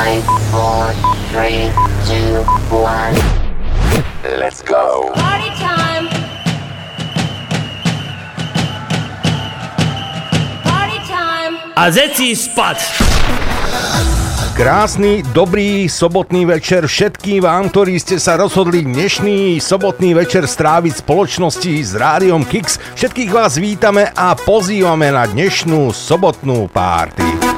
Five, four, three, two, one. Let's go. Party time. Party time. A zeci spať. Krásny, dobrý sobotný večer všetkým vám, ktorí ste sa rozhodli dnešný sobotný večer stráviť spoločnosti s Rádiom Kix. Všetkých vás vítame a pozývame na dnešnú sobotnú párty.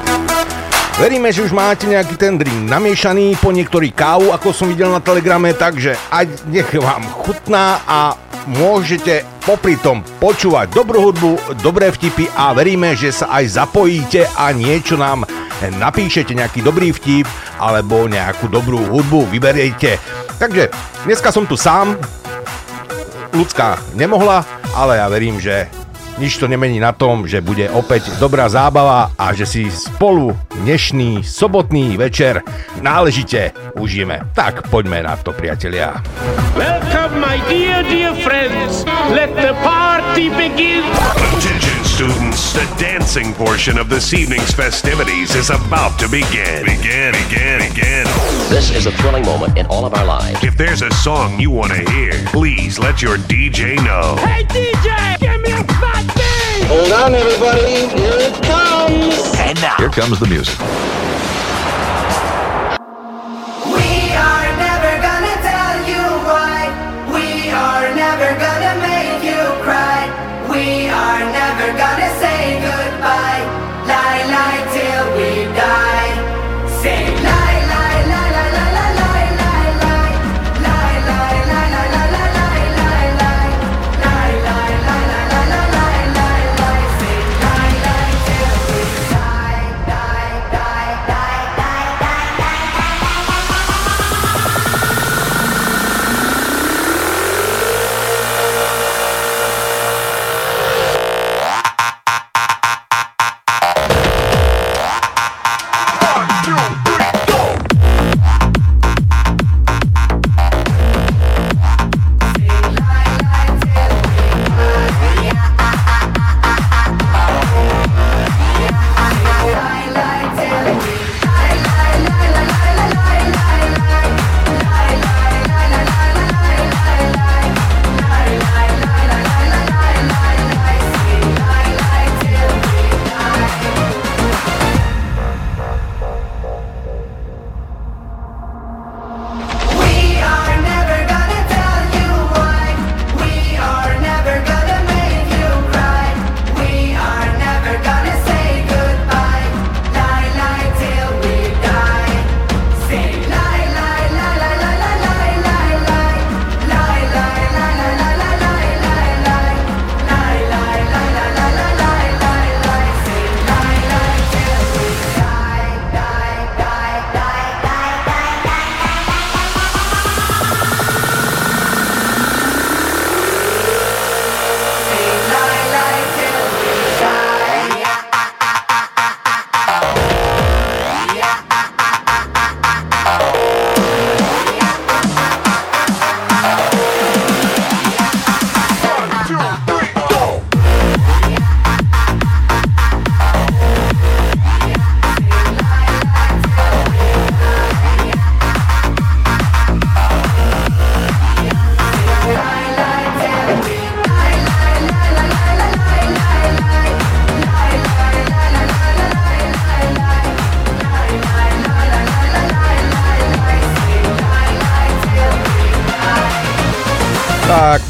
Veríme, že už máte nejaký ten drink namiešaný, po niektorý kávu, ako som videl na telegrame, takže aj nech vám chutná a môžete popri tom počúvať dobrú hudbu, dobré vtipy a veríme, že sa aj zapojíte a niečo nám napíšete nejaký dobrý vtip alebo nejakú dobrú hudbu, vyberiete. Takže dneska som tu sám, ľudská nemohla, ale ja verím, že nič to nemení na tom, že bude opäť dobrá zábava a že si spolu dnešný sobotný večer náležite užijeme. Tak poďme na to, priatelia. Welcome, my dear, dear friends. Let the party begin. Attention, students. The dancing portion of this evening's festivities is about to begin. Begin, begin, begin. This is a thrilling moment in all of our lives. If there's a song you want to hear, please let your DJ know. Hey, DJ, Hold on, everybody. Here it comes. And now, here comes the music.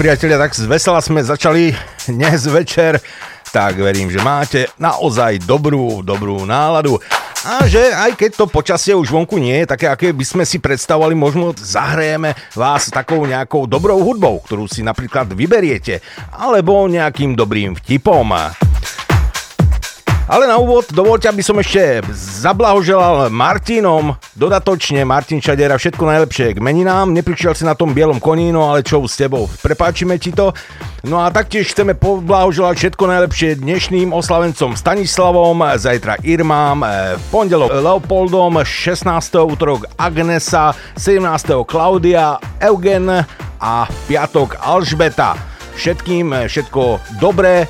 Priatelia, tak vesela sme začali dnes večer, tak verím, že máte naozaj dobrú, dobrú náladu. A že aj keď to počasie už vonku nie je také, aké by sme si predstavovali, možno zahrajeme vás takou nejakou dobrou hudbou, ktorú si napríklad vyberiete, alebo nejakým dobrým vtipom. Ale na úvod dovolte, aby som ešte zablahoželal Martinom. Dodatočne, Martin Čadera, všetko najlepšie k meninám. Neprišiel si na tom bielom koni, no ale čo s tebou, prepáčime ti to. No a taktiež chceme poblahoželať všetko najlepšie dnešným oslavencom Stanislavom, zajtra Irmám, eh, v pondelok Leopoldom, 16. útorok Agnesa, 17. Klaudia, Eugen a v piatok Alžbeta. Všetkým eh, všetko dobré,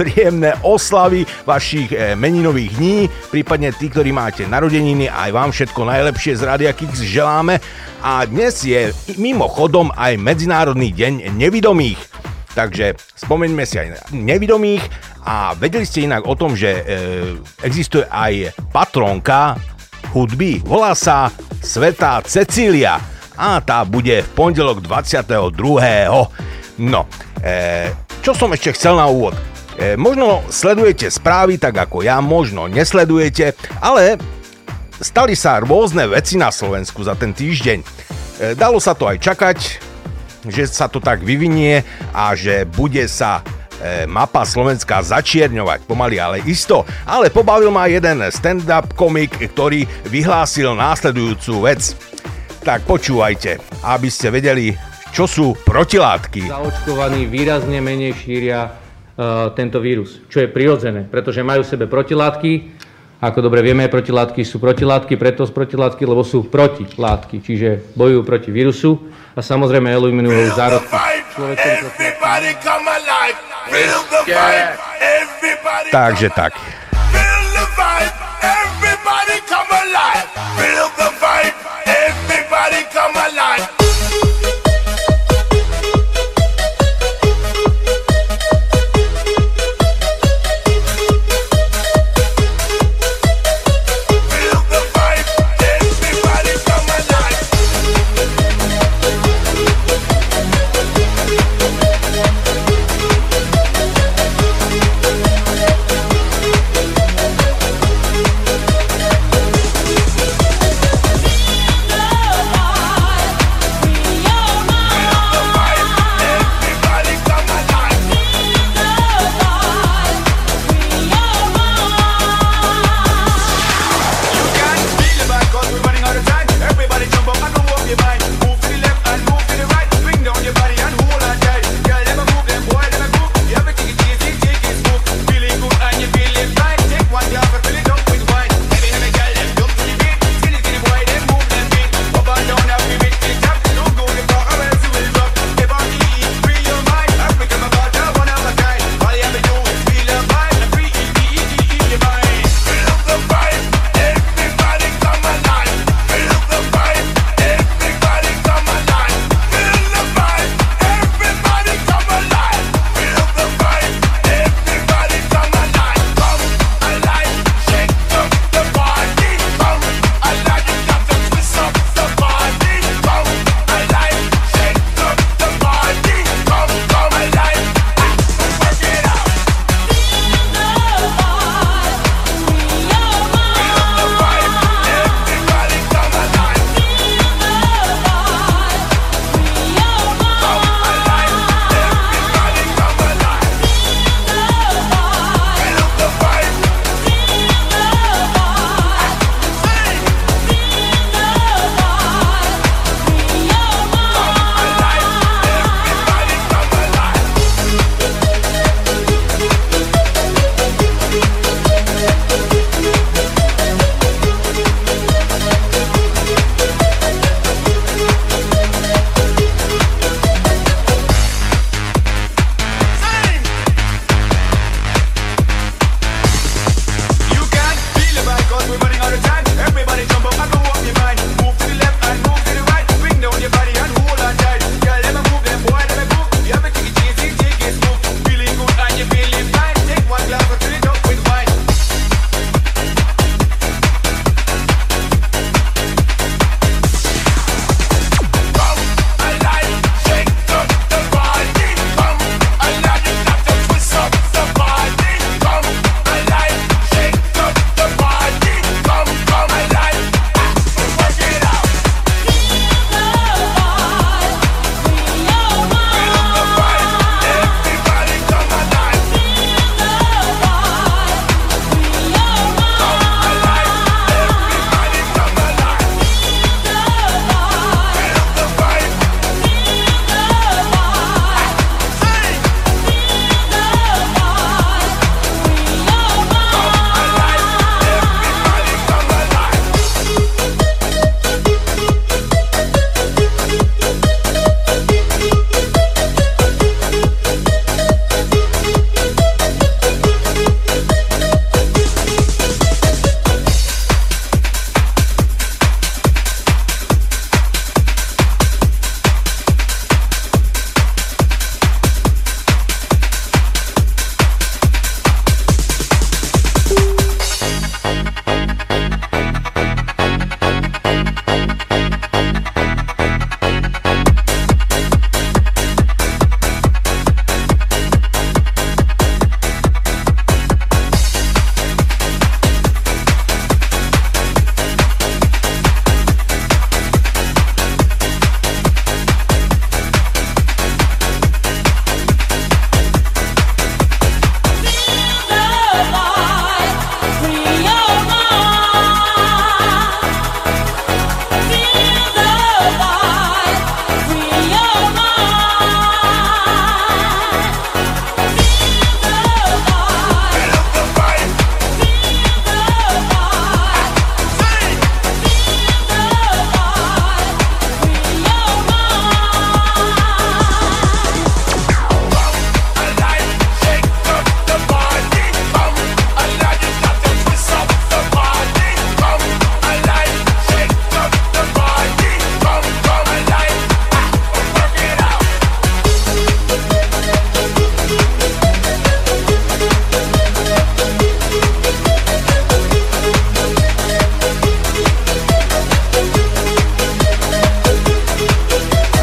príjemné oslavy vašich e, meninových dní, prípadne tí, ktorí máte narodeniny, aj vám všetko najlepšie z Radia Kix želáme. A dnes je mimochodom aj Medzinárodný deň nevidomých. Takže spomeňme si aj nevidomých a vedeli ste inak o tom, že e, existuje aj patronka hudby. Volá sa Svetá Cecília a tá bude v pondelok 22. No, e, čo som ešte chcel na úvod? E, možno sledujete správy tak ako ja, možno nesledujete, ale stali sa rôzne veci na Slovensku za ten týždeň. E, dalo sa to aj čakať, že sa to tak vyvinie a že bude sa e, mapa Slovenska začierňovať, pomaly ale isto. Ale pobavil ma jeden stand-up komik, ktorý vyhlásil následujúcu vec. Tak počúvajte, aby ste vedeli, čo sú protilátky. Zaočkovaní výrazne menej šíria tento vírus, čo je prirodzené, pretože majú v sebe protilátky. Ako dobre vieme, protilátky sú protilátky, preto sú protilátky, lebo sú protilátky, čiže bojujú proti vírusu a samozrejme eliminujú zárodky. Takže tak.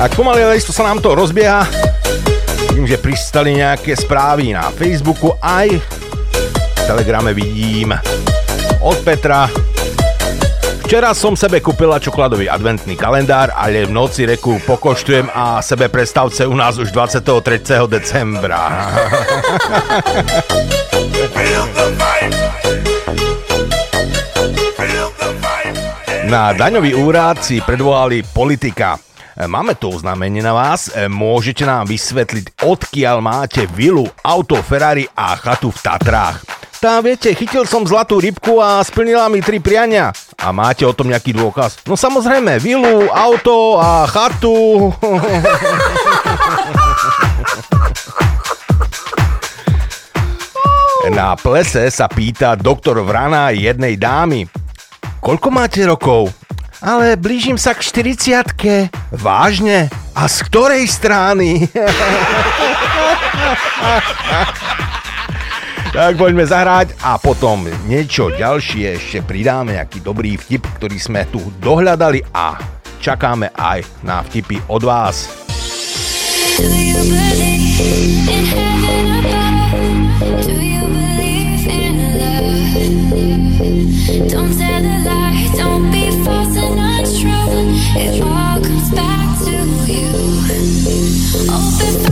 A pomaly ale isto sa nám to rozbieha. Vidím, že pristali nejaké správy na Facebooku, aj v Telegrame vidím od Petra. Včera som sebe kúpila čokoládový adventný kalendár, ale v noci reku pokoštujem a sebe predstavce u nás už 23. decembra. Na daňový úrad si predvolali politika. Máme tu oznámenie na vás. Môžete nám vysvetliť, odkiaľ máte vilu, auto, Ferrari a chatu v Tatrách. Tá viete, chytil som zlatú rybku a splnila mi tri priania. A máte o tom nejaký dôkaz? No samozrejme, vilu, auto a chatu. Na plese sa pýta doktor Vrana jednej dámy. Koľko máte rokov? Ale blížim sa k 40 Vážne? A z ktorej strany? Tak poďme zahrať a potom niečo ďalšie ešte pridáme, nejaký dobrý vtip, ktorý sme tu dohľadali a čakáme aj na vtipy od vás. Do you believe in heaven above? Do you believe in love? Don't tell a lie, don't be. It all comes back to you.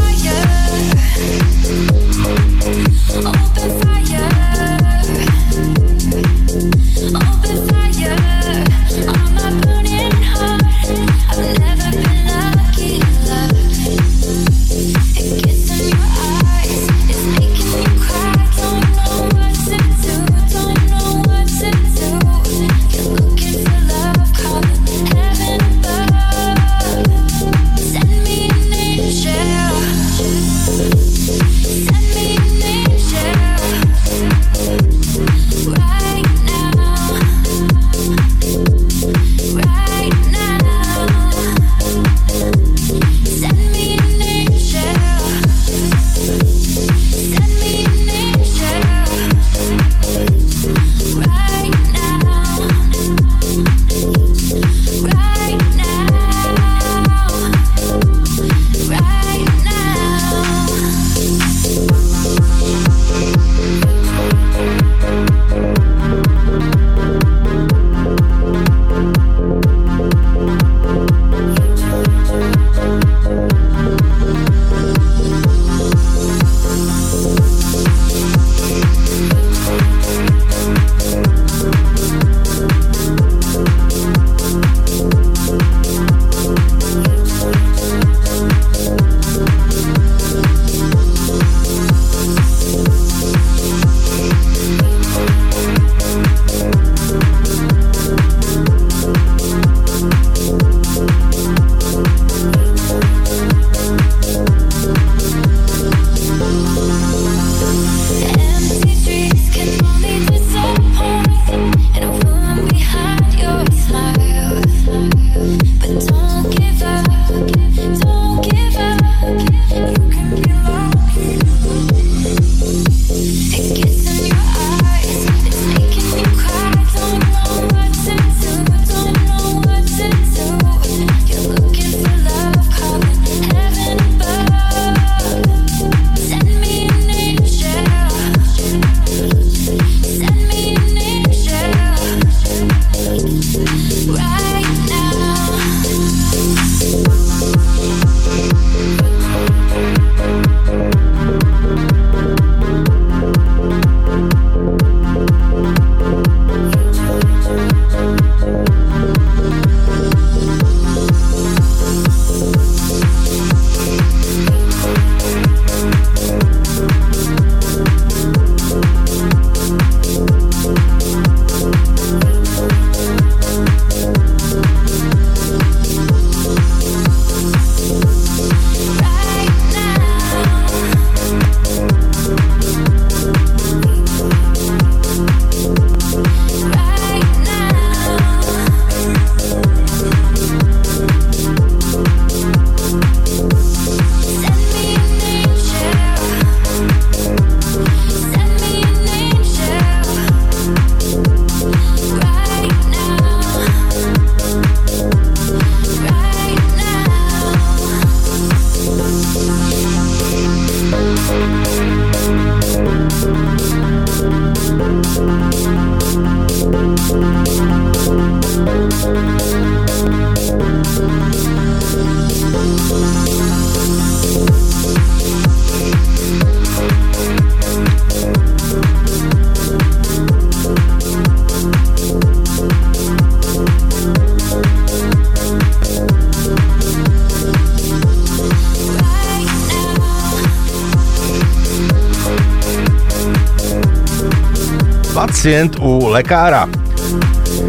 Pacient u lekára.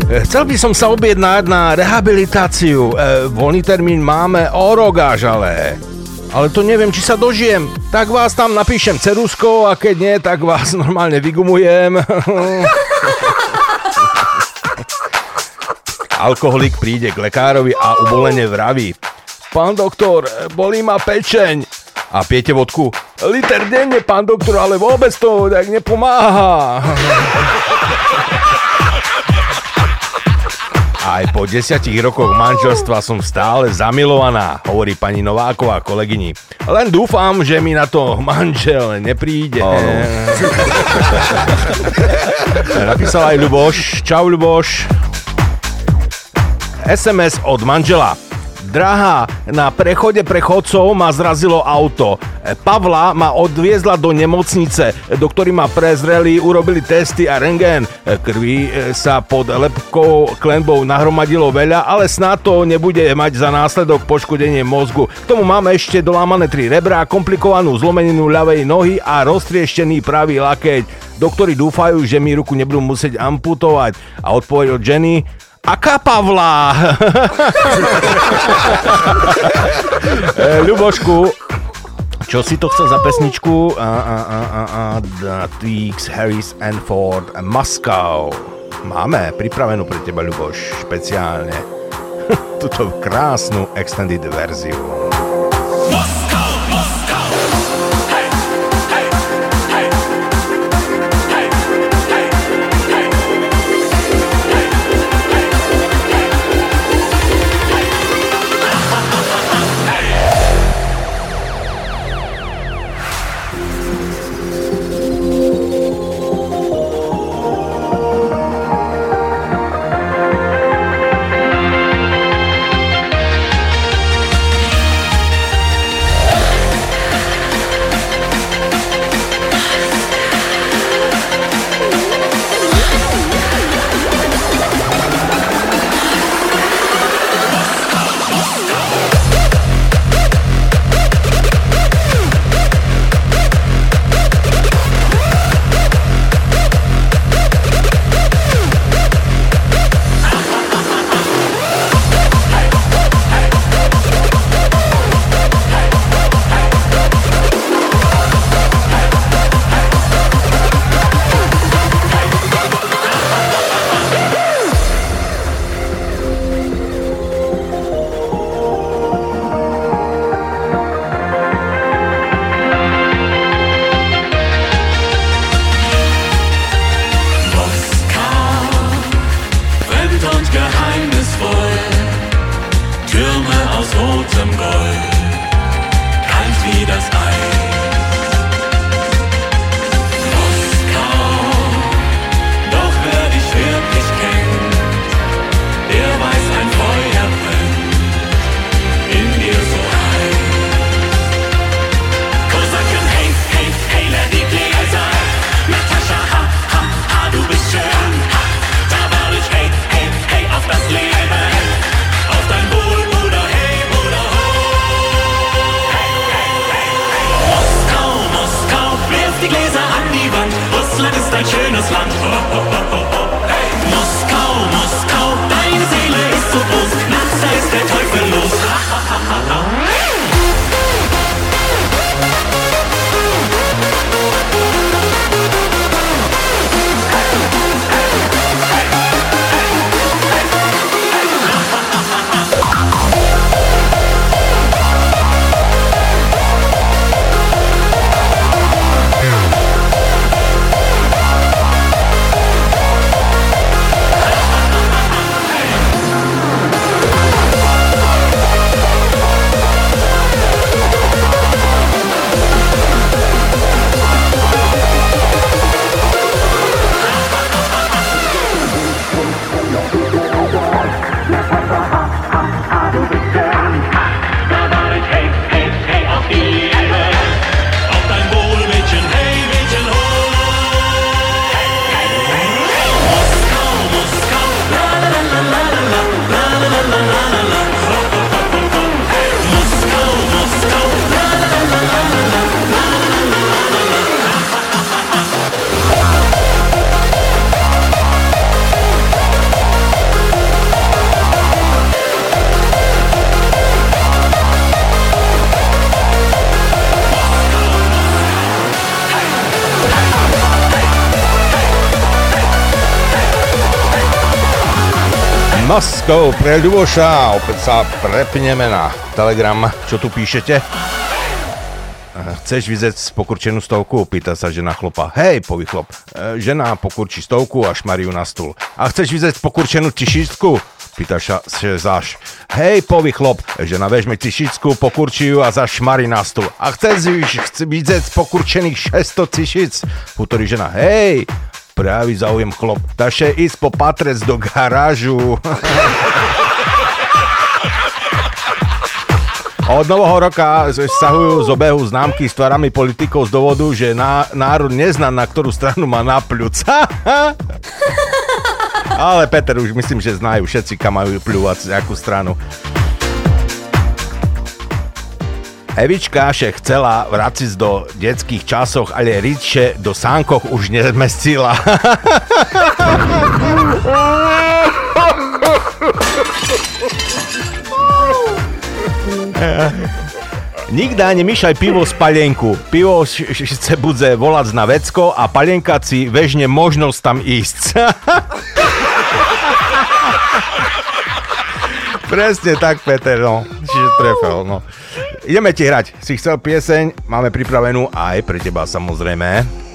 E, Chcel by som sa objednať na rehabilitáciu. E, voľný termín máme o rok až, ale... Ale to neviem, či sa dožijem. Tak vás tam napíšem cerusko a keď nie, tak vás normálne vygumujem. Alkoholik príde k lekárovi a ubolene vraví. Pán doktor, bolí ma pečeň. A pijete vodku? Liter denne, pán doktor, ale vôbec to tak nepomáha. Aj po desiatich rokoch manželstva som stále zamilovaná, hovorí pani Nováková kolegyni. Len dúfam, že mi na to manžel nepríde. Napísal aj Ľuboš. Čau Ľuboš. SMS od manžela. Drahá, na prechode pre chodcov ma zrazilo auto. Pavla ma odviezla do nemocnice. Doktori ma prezreli, urobili testy a rengén. Krvi e, sa pod lepkou klenbou nahromadilo veľa, ale snad to nebude mať za následok poškodenie mozgu. K tomu máme ešte dolámané tri rebra, komplikovanú zlomeninu ľavej nohy a roztrieštený pravý lakeť. Doktori dúfajú, že mi ruku nebudú musieť amputovať. A odpoveď od Jenny, Aká Pavla? E, Ľubošku, čo si to chcel za pesničku? A, a, a, a, a, Tweaks, Harris and Ford, Moscow. Máme pripravenú pre teba, Ľuboš, špeciálne. Tuto krásnu extended verziu. Moscow pre Ľuboša. Opäť sa prepneme na Telegram. Čo tu píšete? Chceš vyzec pokurčenú stovku? Pýta sa žena chlapa. Hej, povie chlop. E, žena pokurčí stovku a šmarí ju na stôl. A chceš vyzec pokurčenú tisícku? Pýta sa zaš. Hej, povie chlop. Žena vežme tisícku, pokurčí ju a zašmarí na stôl. A chceš vyzec pokurčených 600 tisíc? Hutorí žena. Hej, Pravý záujem chlop. Taše ísť po patrec do garážu. Od nového roka sahujú z obehu známky s tvarami politikov z dôvodu, že ná, národ nezná, na ktorú stranu má napľúc. Ale Peter už myslím, že znajú všetci, kam majú pľúvať, akú stranu. Evička še chcela vrátiť do detských časoch, ale Ritše do sánkoch už nezmestila. Nikda nemýšaj pivo z palienku. Pivo chce budze volať na vecko a palienka si vežne možnosť tam ísť. Presne tak, Peter, no. Čiže trefel, no. Ideme ti hrať. Si chcel pieseň, máme pripravenú aj pre teba samozrejme.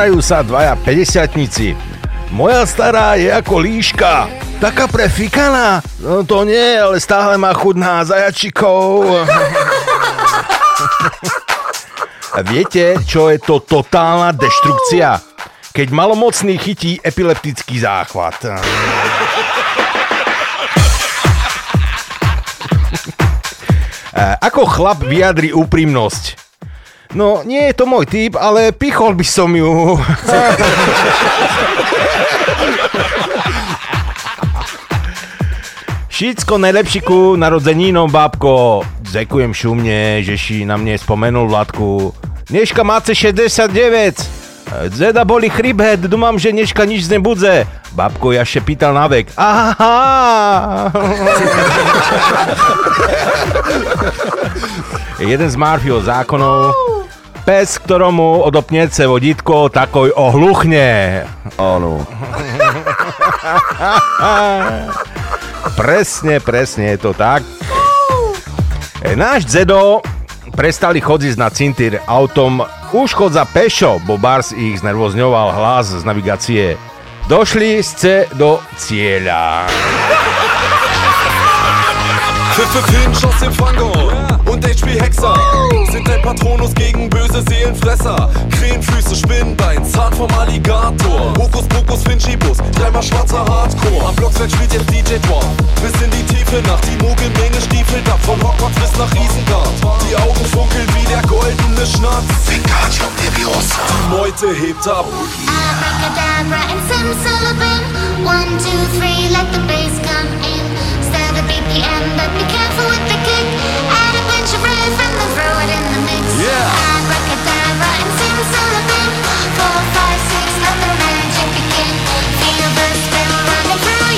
Zhovárajú sa dvaja 50 Moja stará je ako líška. Taká prefikaná. No to nie, ale stále má chuť na zajačikov. Viete, čo je to totálna deštrukcia? Keď malomocný chytí epileptický záchvat. E, Ako chlap vyjadri úprimnosť? No, nie je to môj typ, ale pichol by som ju. Všetko najlepší ku narodzenínom, bábko. Ďakujem šumne, že si na mne spomenul, Vladku. Dneška máte 69. Zeda boli chribet, dúmam, že dneška nič nebudze. Babko, ja še pýtal na vek. Aha! Jeden z Marfio zákonov. Pes, ktoromu odopnece vodítko, takoj ohluchne. Áno. presne, presne je to tak. E, Náš Zedo prestali chodiť na cintír autom, už chodza pešo, bo Bars ich znervozňoval hlas z navigácie. Došli ste do cieľa. Pfiffe Finch aus dem Fango und HP Hexer sind ein Patronus gegen böse Seelenfresser. Krähenfüße, Spinnbein, Zahn vom Alligator. Hokus Pokus, Finchibus, dreimal schwarzer Hardcore. Am Blocksfeld spielt jetzt DJ Dwarf. Bis in die Tiefe Nacht, die Mogelmenge stiefelt ab. Von Hogwarts bis nach Isengard. Die Augen funkeln wie der goldene Schnatz. Wingardium Leviosa. Die Meute hebt ab. Abracadabra and simsalabim. One, two, three, let the bass come in. Start a BPM, but be careful with the kick. Four, five, six, let the magic begin. Feel the spell running through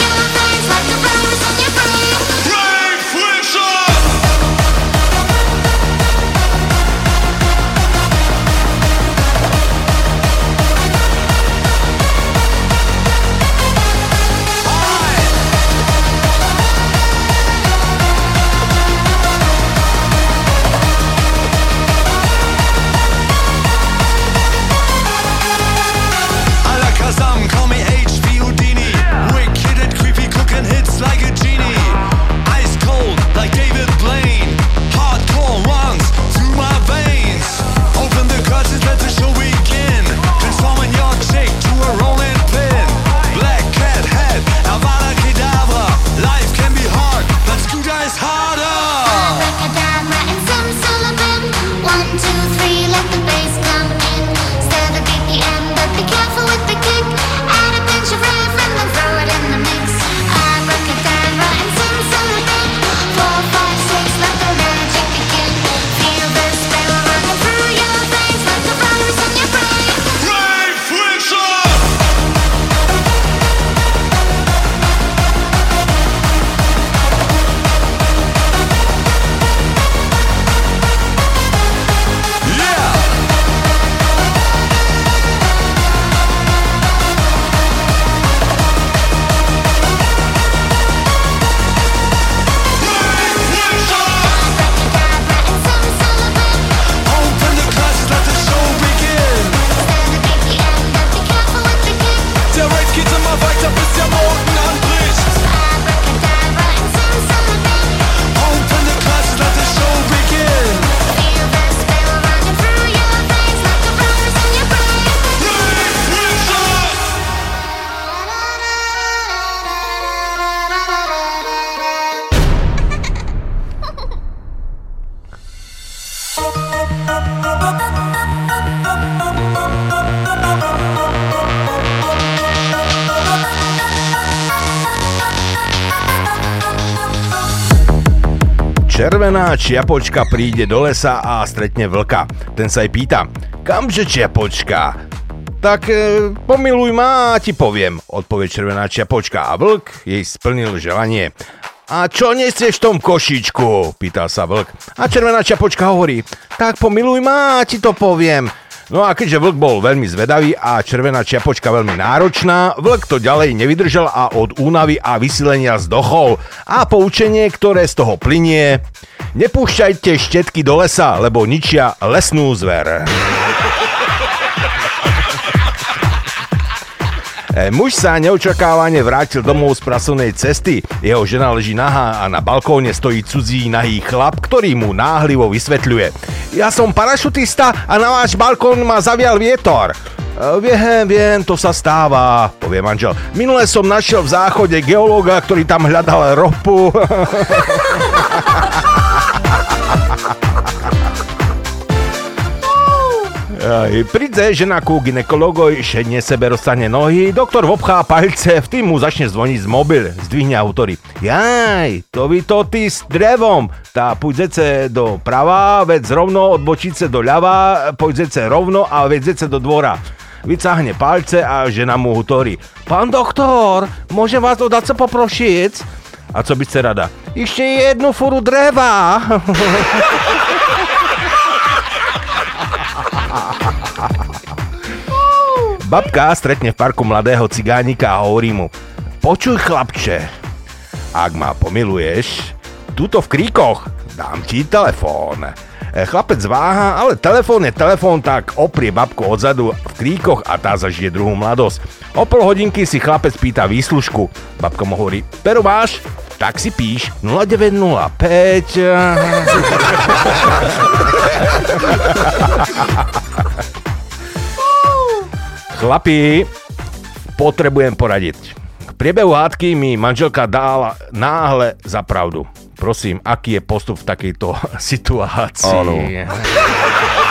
Červená čiapočka príde do lesa a stretne vlka. Ten sa jej pýta, kamže čiapočka? Tak e, pomiluj ma a ti poviem, odpovie červená čiapočka a vlk jej splnil želanie. A čo nesieš v tom košičku? Pýtal sa vlk. A červená čiapočka hovorí, tak pomiluj ma a ti to poviem. No a keďže vlk bol veľmi zvedavý a červená čiapočka veľmi náročná, vlk to ďalej nevydržal a od únavy a vysilenia zdochol. A poučenie, ktoré z toho plinie, nepúšťajte štetky do lesa, lebo ničia lesnú zver. E, muž sa neočakávane vrátil domov z pracovnej cesty. Jeho žena leží nahá a na balkóne stojí cudzí nahý chlap, ktorý mu náhlivo vysvetľuje. Ja som parašutista a na váš balkón ma zavial vietor. E, Viem, viem, to sa stáva, povie manžel. Minule som našiel v záchode geológa, ktorý tam hľadal ropu. Príde žena ku ginekologovi, šedne sebe rozstane nohy, doktor vobchá palce, v tým mu začne zvoniť z mobil, zdvihne autory. Jaj, to vy to ty s drevom, tá zece do prava, vec rovno od bočice do ľava, zece rovno a vec zece do dvora. Vycáhne palce a žena mu hutorí. Pán doktor, môžem vás dodať sa poprosiť? A co by ste rada? Ešte jednu furu dreva. Babka stretne v parku mladého cigánika a hovorí mu Počuj chlapče, ak ma pomiluješ, tuto v kríkoch dám ti telefón. E, Chlapec váha, ale telefón je telefón, tak oprie babku odzadu v kríkoch a tá zažije druhú mladosť. O pol hodinky si chlapec pýta výslužku. Babka mu hovorí, pero máš? Tak si píš 0905. Chlapi, potrebujem poradiť. K priebehu hádky mi manželka dala náhle za pravdu. Prosím, aký je postup v takejto situácii? Áno.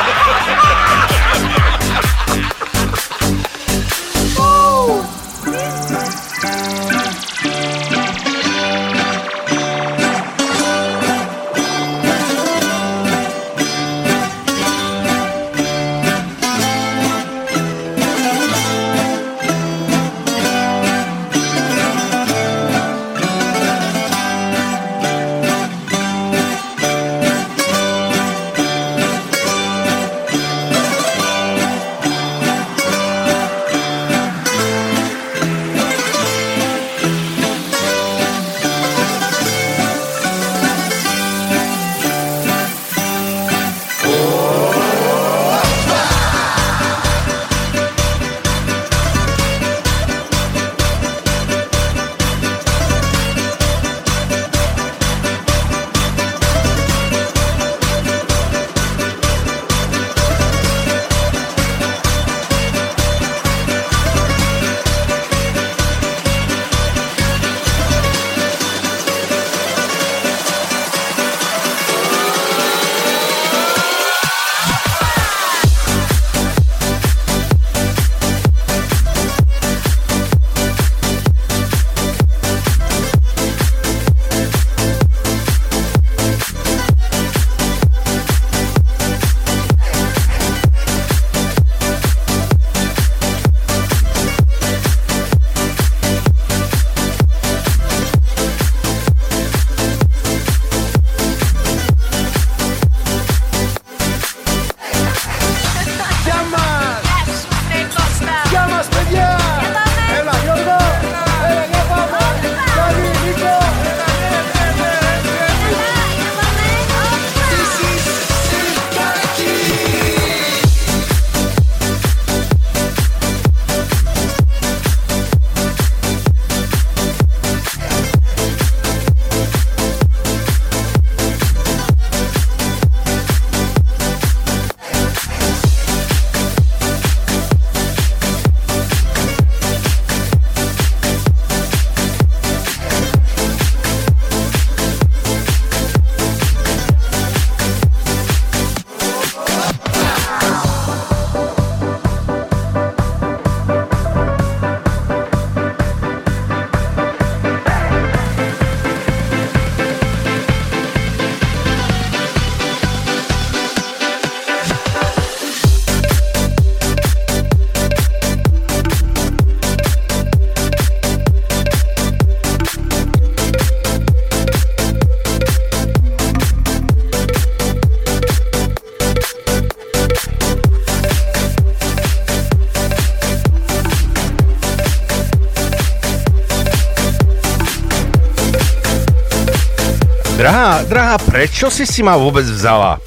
Drahá, drahá, prečo si si ma vôbec vzala?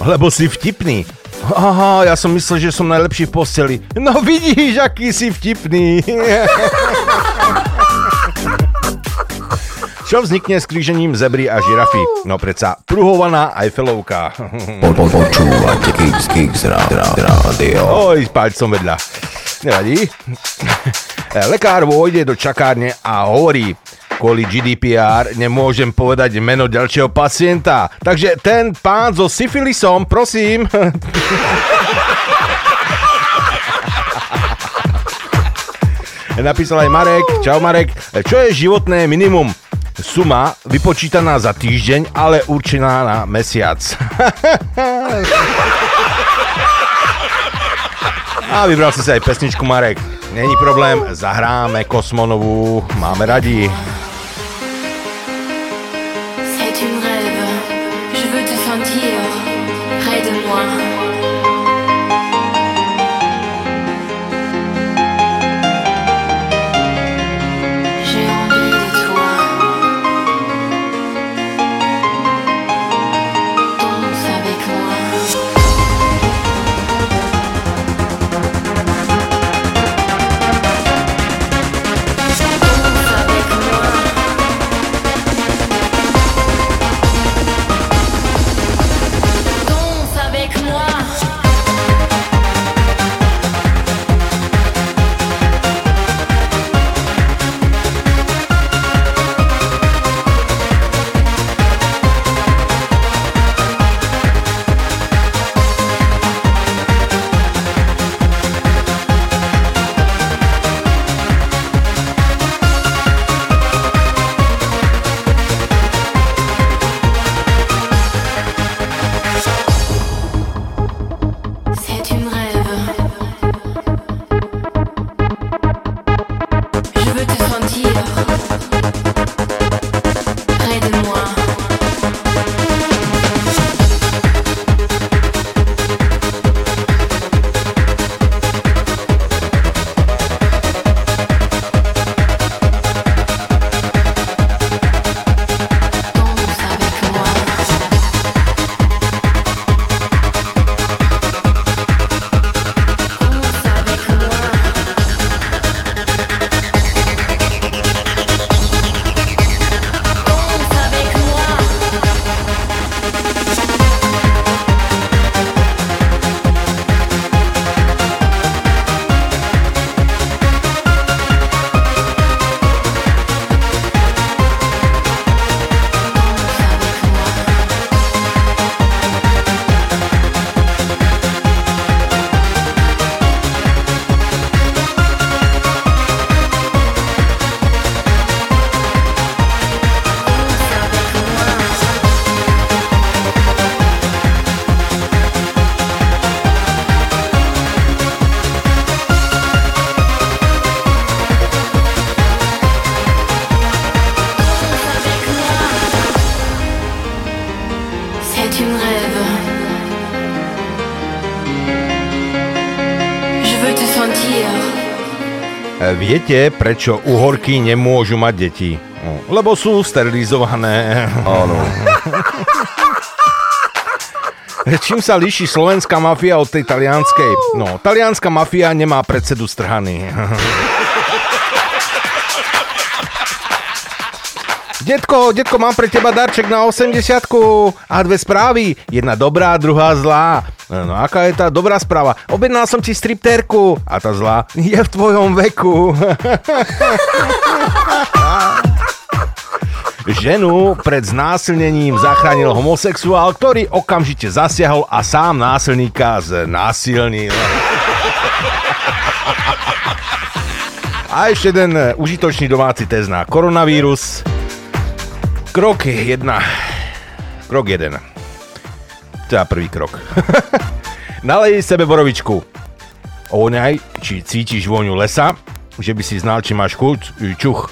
Lebo si vtipný. Aha, ja som myslel, že som najlepší v posteli. No vidíš, aký si vtipný. Čo vznikne s krížením zebry a žirafy? No predsa pruhovaná Eiffelovka. Počúvate Kix Kix Rádio. Oj, palcom vedľa. Nevadí. Lekár vôjde do čakárne a hovorí, kvôli GDPR nemôžem povedať meno ďalšieho pacienta. Takže ten pán so syfilisom, prosím. Napísal aj Marek. Čau Marek. Čo je životné minimum? Suma vypočítaná za týždeň, ale určená na mesiac. A vybral si sa aj pesničku Marek. Není problém, zahráme Kosmonovú, máme radi. Viete, prečo uhorky nemôžu mať deti? No, Lebo sú sterilizované. Áno. Čím sa líši slovenská mafia od tej talianskej? No, talianská mafia nemá predsedu strhany. Detko, detko, mám pre teba darček na 80 a dve správy. Jedna dobrá, druhá zlá. No aká je tá dobrá správa? Objednal som ti striptérku. A tá zlá je v tvojom veku. Ženu pred znásilnením zachránil homosexuál, ktorý okamžite zasiahol a sám násilníka znásilnil. A ešte jeden užitočný domáci test na koronavírus. Krok 1. Krok 1. Teda prvý krok. Nalej sebe borovičku. Oňaj, či cítiš vôňu lesa, že by si znal, či máš chuť, čuch.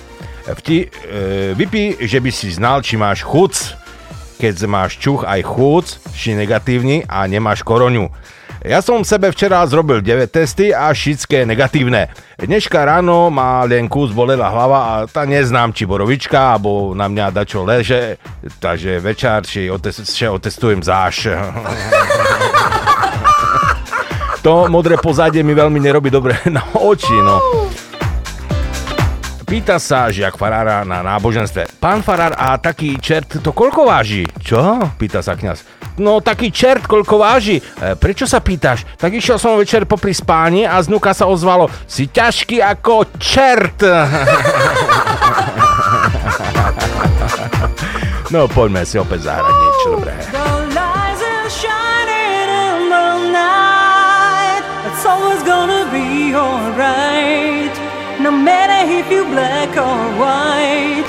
Vti, e, vypí, že by si znal, či máš chuť, keď máš čuch aj chuť, či negatívny a nemáš koroňu. Ja som sebe včera zrobil 9 testy a všetké negatívne. Dneška ráno ma len kus bolela hlava a tá neznám, či borovička, alebo na mňa dačo leže, takže večer či otest, otestujem záš. to modré pozadie mi veľmi nerobí dobre na oči, no. Pýta sa žiak farára na náboženstve. Pán farár, a taký čert to koľko váži? Čo? Pýta sa kňaz no taký čert, koľko váži. E, prečo sa pýtaš? Tak išiel som večer popri spáni a znuka sa ozvalo, si ťažký ako čert. no poďme si opäť zahrať niečo dobré. No matter if you black or white.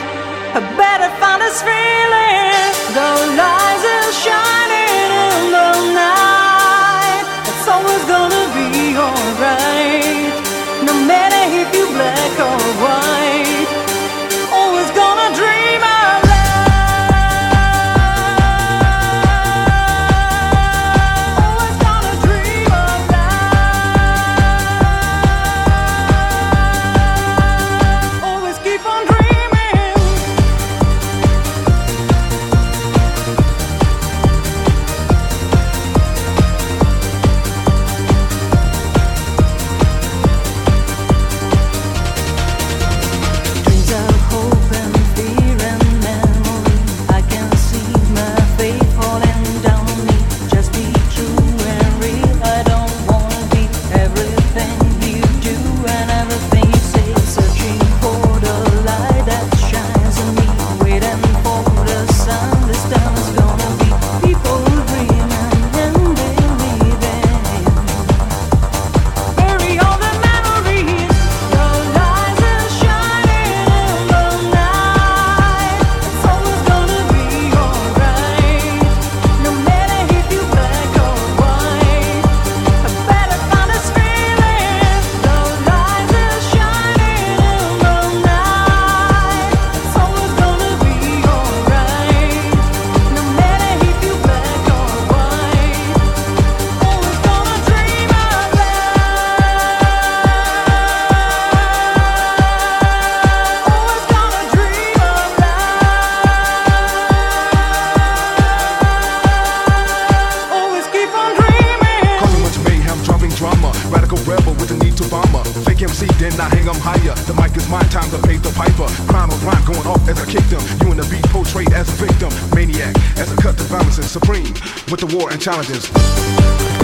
I better find a spring. with the war and challenges.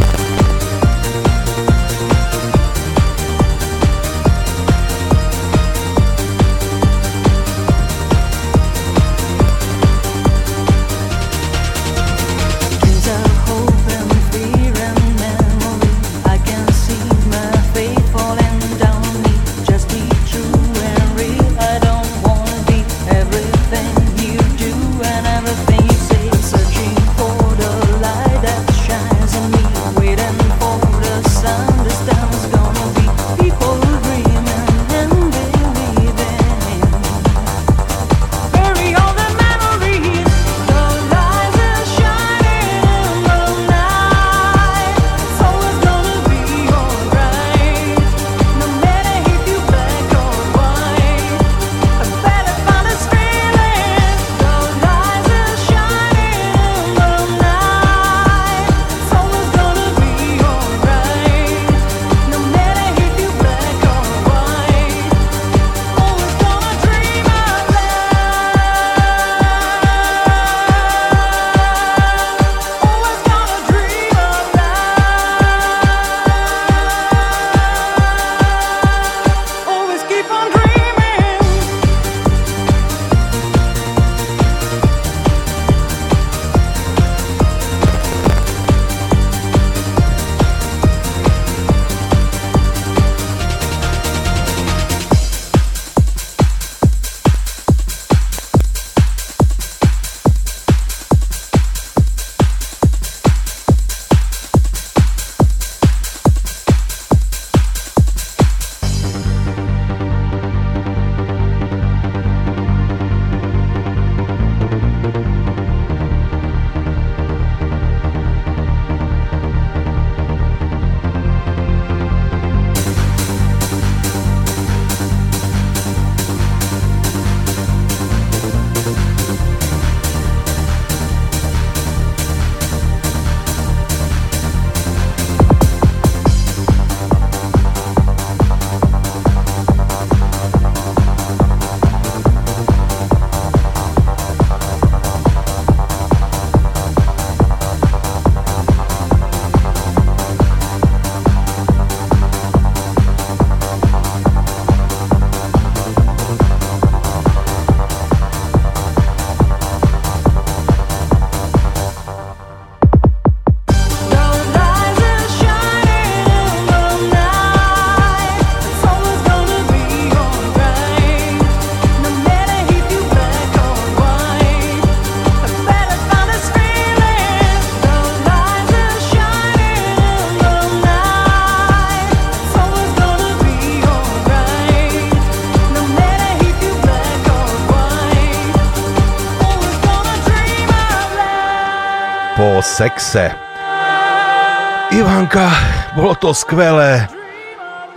Sexe. Ivanka, bolo to skvelé.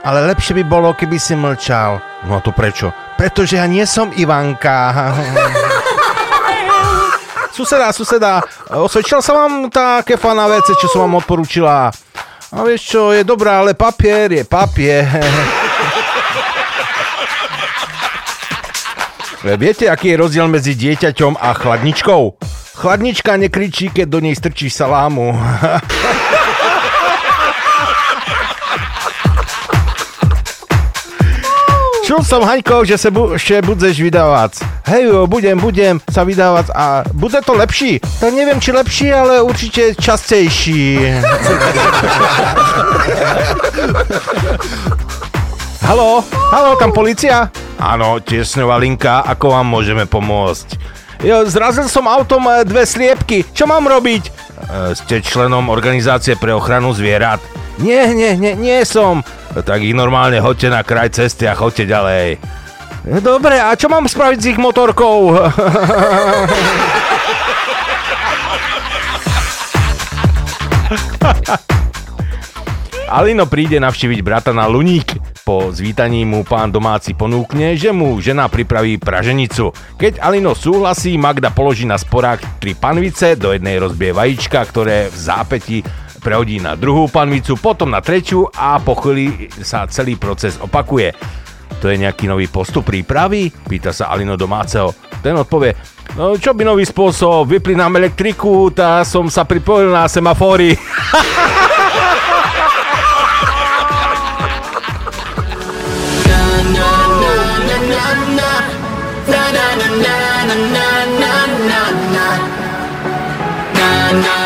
Ale lepšie by bolo, keby si mlčal. No a to prečo? Pretože ja nie som Ivanka. suseda, suseda, osvedčila sa vám tá kefa na vece, čo som vám odporúčila. A vieš čo, je dobrá, ale papier je papier. Viete, aký je rozdiel medzi dieťaťom a chladničkou? Chladnička nekričí, keď do nej strčí salámu. Čul som, Haňko, že sa bu- ešte budeš vydávať. Hej, jo, budem, budem sa vydávať a bude to lepší. To neviem, či lepší, ale určite častejší. Halo, halo, tam policia? Áno, tiesňová linka, ako vám môžeme pomôcť? Jo, zrazil som autom e, dve sliepky, čo mám robiť? E, ste členom organizácie pre ochranu zvierat? Nie, nie, nie, nie som. Tak ich normálne hoďte na kraj cesty a choďte ďalej. Dobre, a čo mám spraviť s ich motorkou? Alino príde navštíviť brata na Luník. Po zvítaní mu pán domáci ponúkne, že mu žena pripraví praženicu. Keď Alino súhlasí, Magda položí na sporák tri panvice, do jednej rozbije vajíčka, ktoré v zápäti prehodí na druhú panvicu, potom na tretiu a po chvíli sa celý proces opakuje. To je nejaký nový postup prípravy? Pýta sa Alino domáceho. Ten odpovie, no čo by nový spôsob, vypli elektriku, tá som sa pripojil na semafóry. I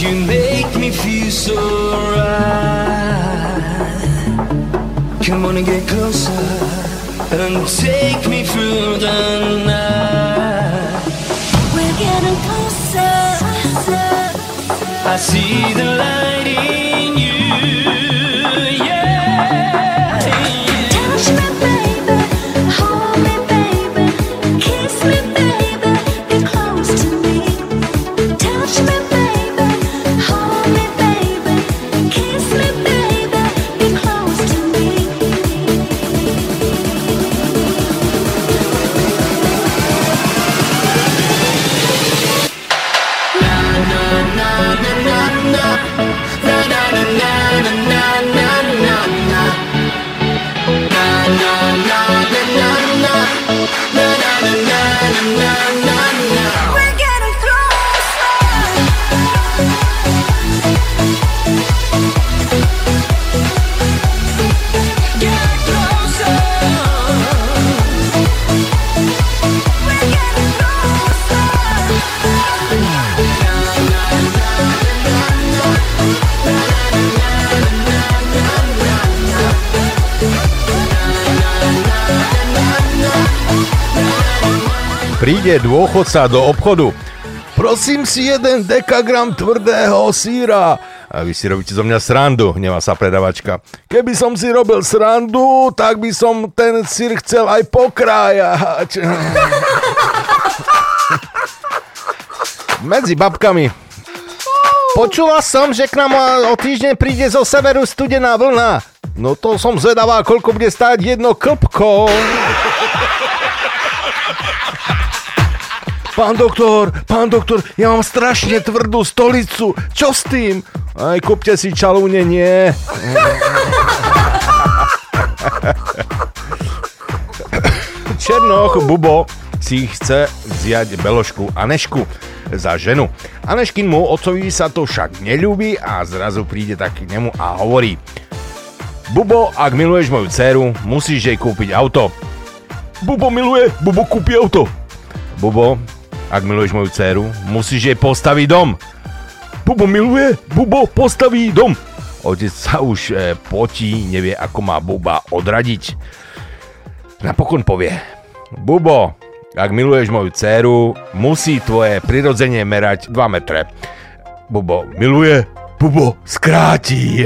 You make me feel so right. Come on and get closer and take me through the night. We're getting closer. I see the light príde dôchodca do obchodu. Prosím si jeden dekagram tvrdého síra. A vy si robíte zo mňa srandu, hnevá sa predavačka. Keby som si robil srandu, tak by som ten sír chcel aj pokrájať. Medzi babkami. Počula som, že k nám o týždeň príde zo severu studená vlna. No to som zvedavá, koľko bude stáť jedno klpko. Pán doktor, pán doktor, ja mám strašne tvrdú stolicu. Čo s tým? Aj kúpte si čalúne, nie. Černoch Bubo si chce vziať Belošku Anešku za ženu. Aneškin mu ocovi sa to však neľúbi a zrazu príde tak k nemu a hovorí Bubo, ak miluješ moju dceru, musíš jej kúpiť auto. Bubo miluje, Bubo kúpi auto. Bubo, ak miluješ moju dceru, musíš jej postaviť dom. Bubo miluje, Bubo postaví dom. Otec sa už e, potí, nevie ako má Buba odradiť. Napokon povie, Bubo, ak miluješ moju dceru, musí tvoje prirodzenie merať 2 metre. Bubo miluje, Bubo skráti.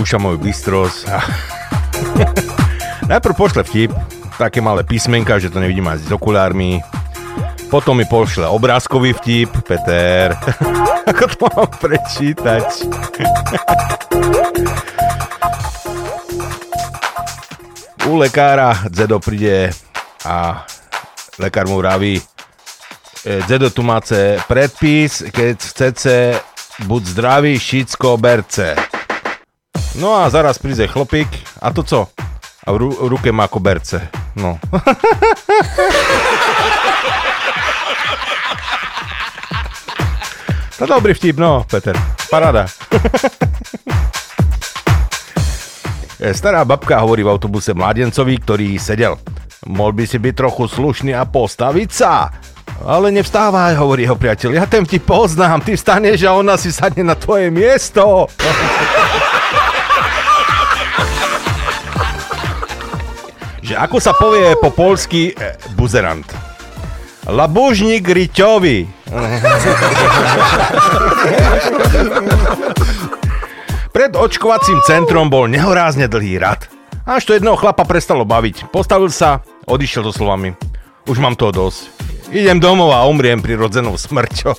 Skúša moju bystrosť. Najprv pošle vtip, také malé písmenka, že to nevidím ani s okulármi. Potom mi pošle obrázkový vtip, Peter. Ako to mám prečítať? U lekára Zedo príde a lekár mu vraví, e, Zedo tu máte predpis, keď chcete buď zdravý, šicko, berce. No a zaraz príde chlopík, a to co? A v ru- ruke má koberce. No. To dobrý vtip, no, Peter. Paráda. E, Stará babka hovorí v autobuse mladencovi, ktorý sedel. Mohol by si byť trochu slušný a postaviť sa. Ale nevstávaj, hovorí jeho priateľ. Ja ten ti poznám, ty vstaneš a ona si sadne na tvoje miesto. že ako sa povie po polsky e, buzerant? Labužník Riťovi. Pred očkovacím centrom bol nehorázne dlhý rad. Až to jedného chlapa prestalo baviť. Postavil sa, odišiel so slovami. Už mám toho dosť. Idem domov a umriem prirodzenou smrťou.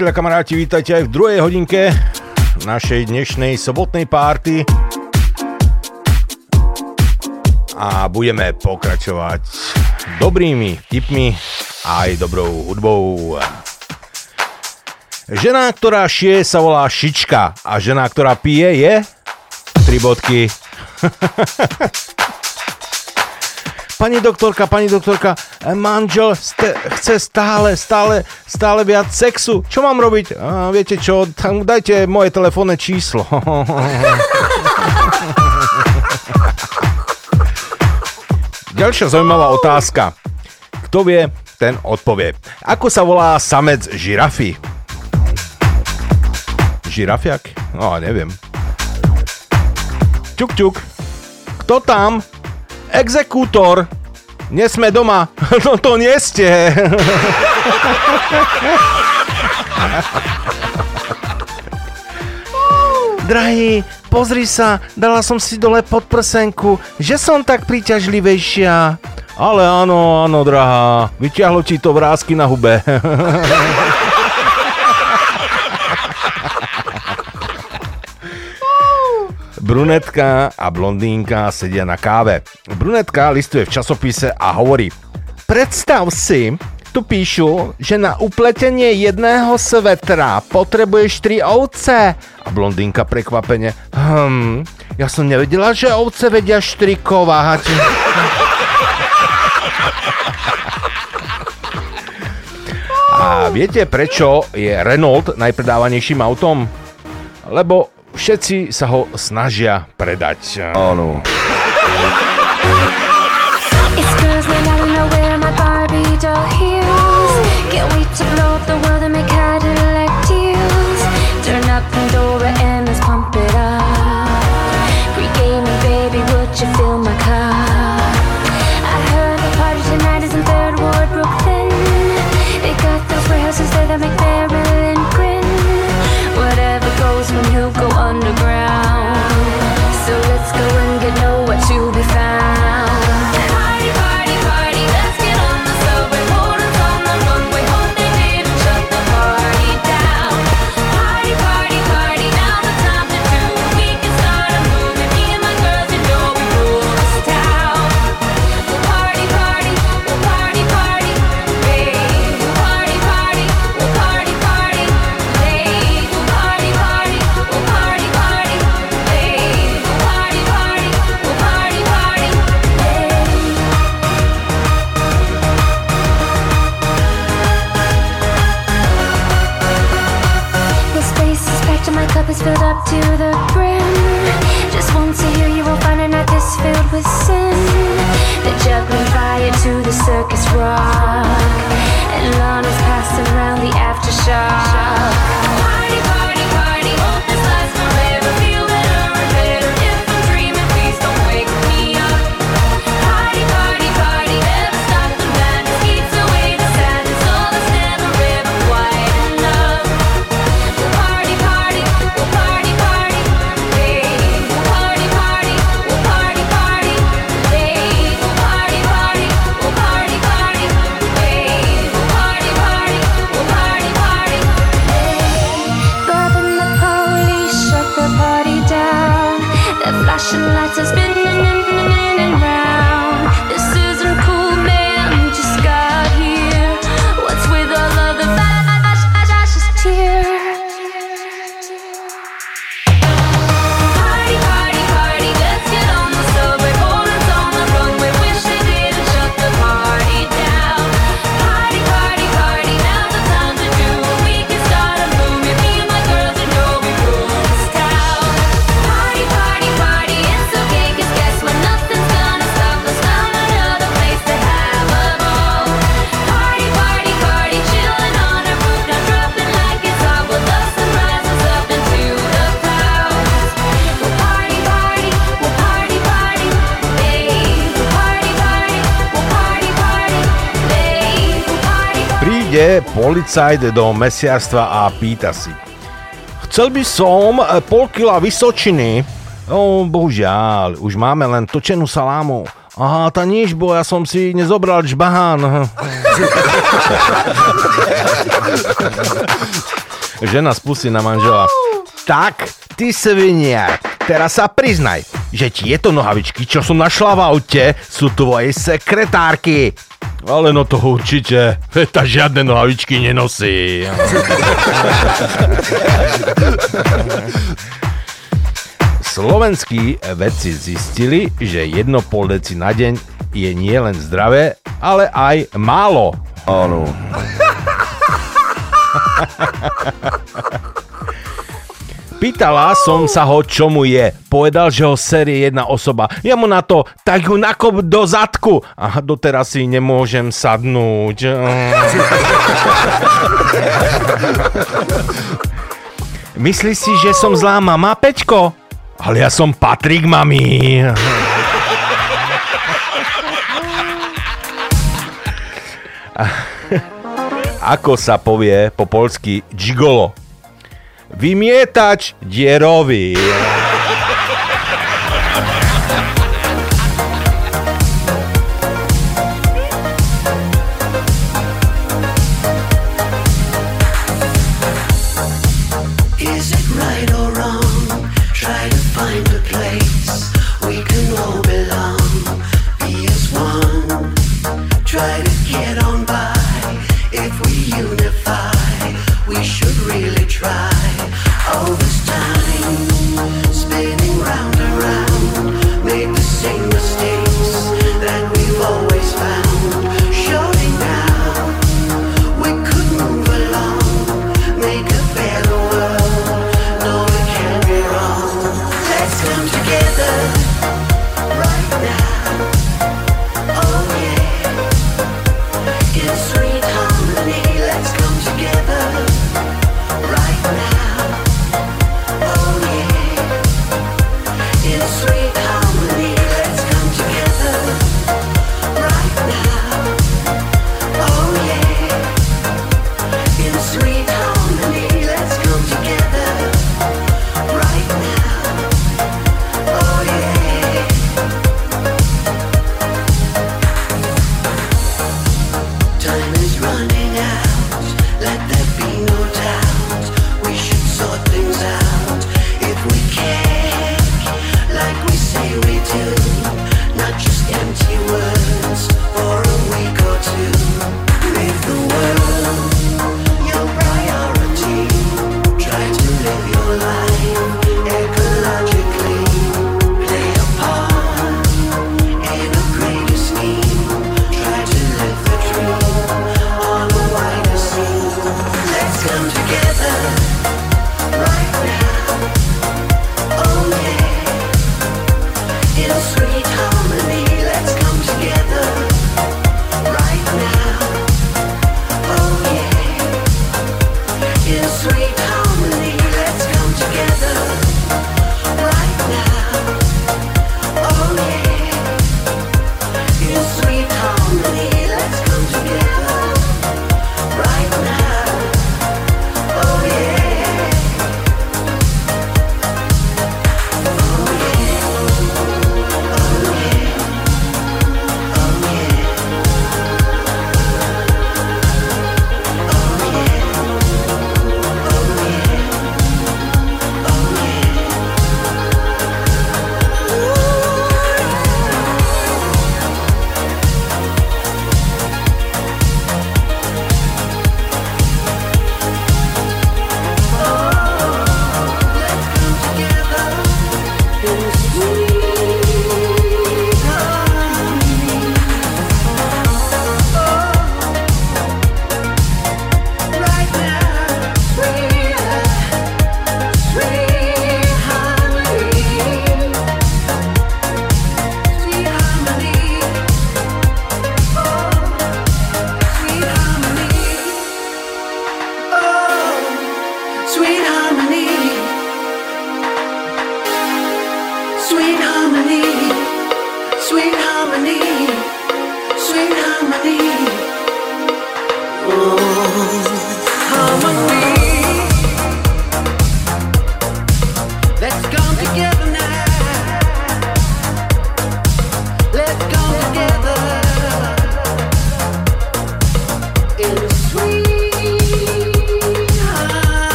Priatelia, kamaráti, vítajte aj v druhej hodinke našej dnešnej sobotnej párty. A budeme pokračovať dobrými tipmi aj dobrou hudbou. Žena, ktorá šije, sa volá Šička a žena, ktorá pije, je... Tri bodky. Pani doktorka, pani doktorka, manžel ste, chce stále, stále, stále viac sexu. Čo mám robiť? A, viete čo, tam dajte moje telefónne číslo. Ďalšia zaujímavá otázka. Kto vie, ten odpovie. Ako sa volá samec žirafy? Žirafiak? No, neviem. Čuk, čuk. Kto tam? Exekútor. Nie sme doma. No to nie ste. Drahý, pozri sa, dala som si dole pod prsenku, že som tak príťažlivejšia. Ale áno, áno, drahá, vyťahlo ti to vrázky na hube. Brunetka a blondínka sedia na káve. Brunetka listuje v časopise a hovorí Predstav si, tu píšu, že na upletenie jedného svetra potrebuješ tri ovce. A blondínka prekvapene, hm, ja som nevedela, že ovce vedia štrikovať. A viete, prečo je Renault najpredávanejším autom? Lebo všetci sa ho snažia predať. Áno. It's girls night out and I wear my Barbie doll heels. Can't wait to blow up the to the circus rock. And Lana's passing around the aftershock. Príde policajt do mesiarstva a pýta si. Chcel by som pol kila vysočiny. No, bohužiaľ, už máme len točenú salámu. Aha, tá nič, bo ja som si nezobral žbahán. Žena spustí na manžela. Tak, ty sviniak, teraz sa priznaj, že tieto nohavičky, čo som našla v aute, sú tvoje sekretárky. Ale no to určite, tá žiadne nohavičky nenosí. Slovenskí vedci zistili, že jedno pol deci na deň je nielen zdravé, ale aj málo. Áno. Pýtala som sa ho, čo mu je. Povedal, že ho série jedna osoba. Ja mu na to, tak ju nakop do zadku. A doteraz si nemôžem sadnúť. Myslíš si, že som zlá mama, Peťko? Ale ja som Patrik, mami. Ako sa povie po polsky gigolo? Vymietač dierový.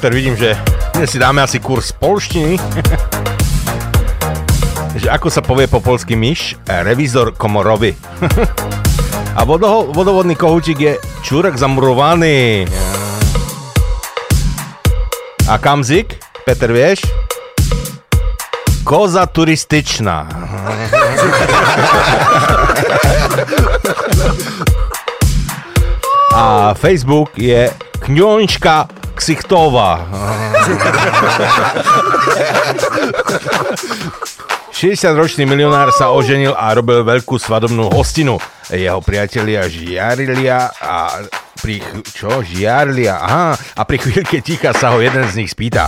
Peter, vidím, že dnes si dáme asi kurz polštiny. že ako sa povie po polsky myš? Revizor komorowy. A vodoho, vodovodný kohúčik je čurek zamurovaný. A kamzik? Peter, vieš? Koza turističná. A Facebook je kňončka ksichtová. 60-ročný milionár sa oženil a robil veľkú svadobnú hostinu. Jeho priatelia žiarilia a pri... Čo? Žiarlia? Aha. A pri chvíľke ticha sa ho jeden z nich spýta.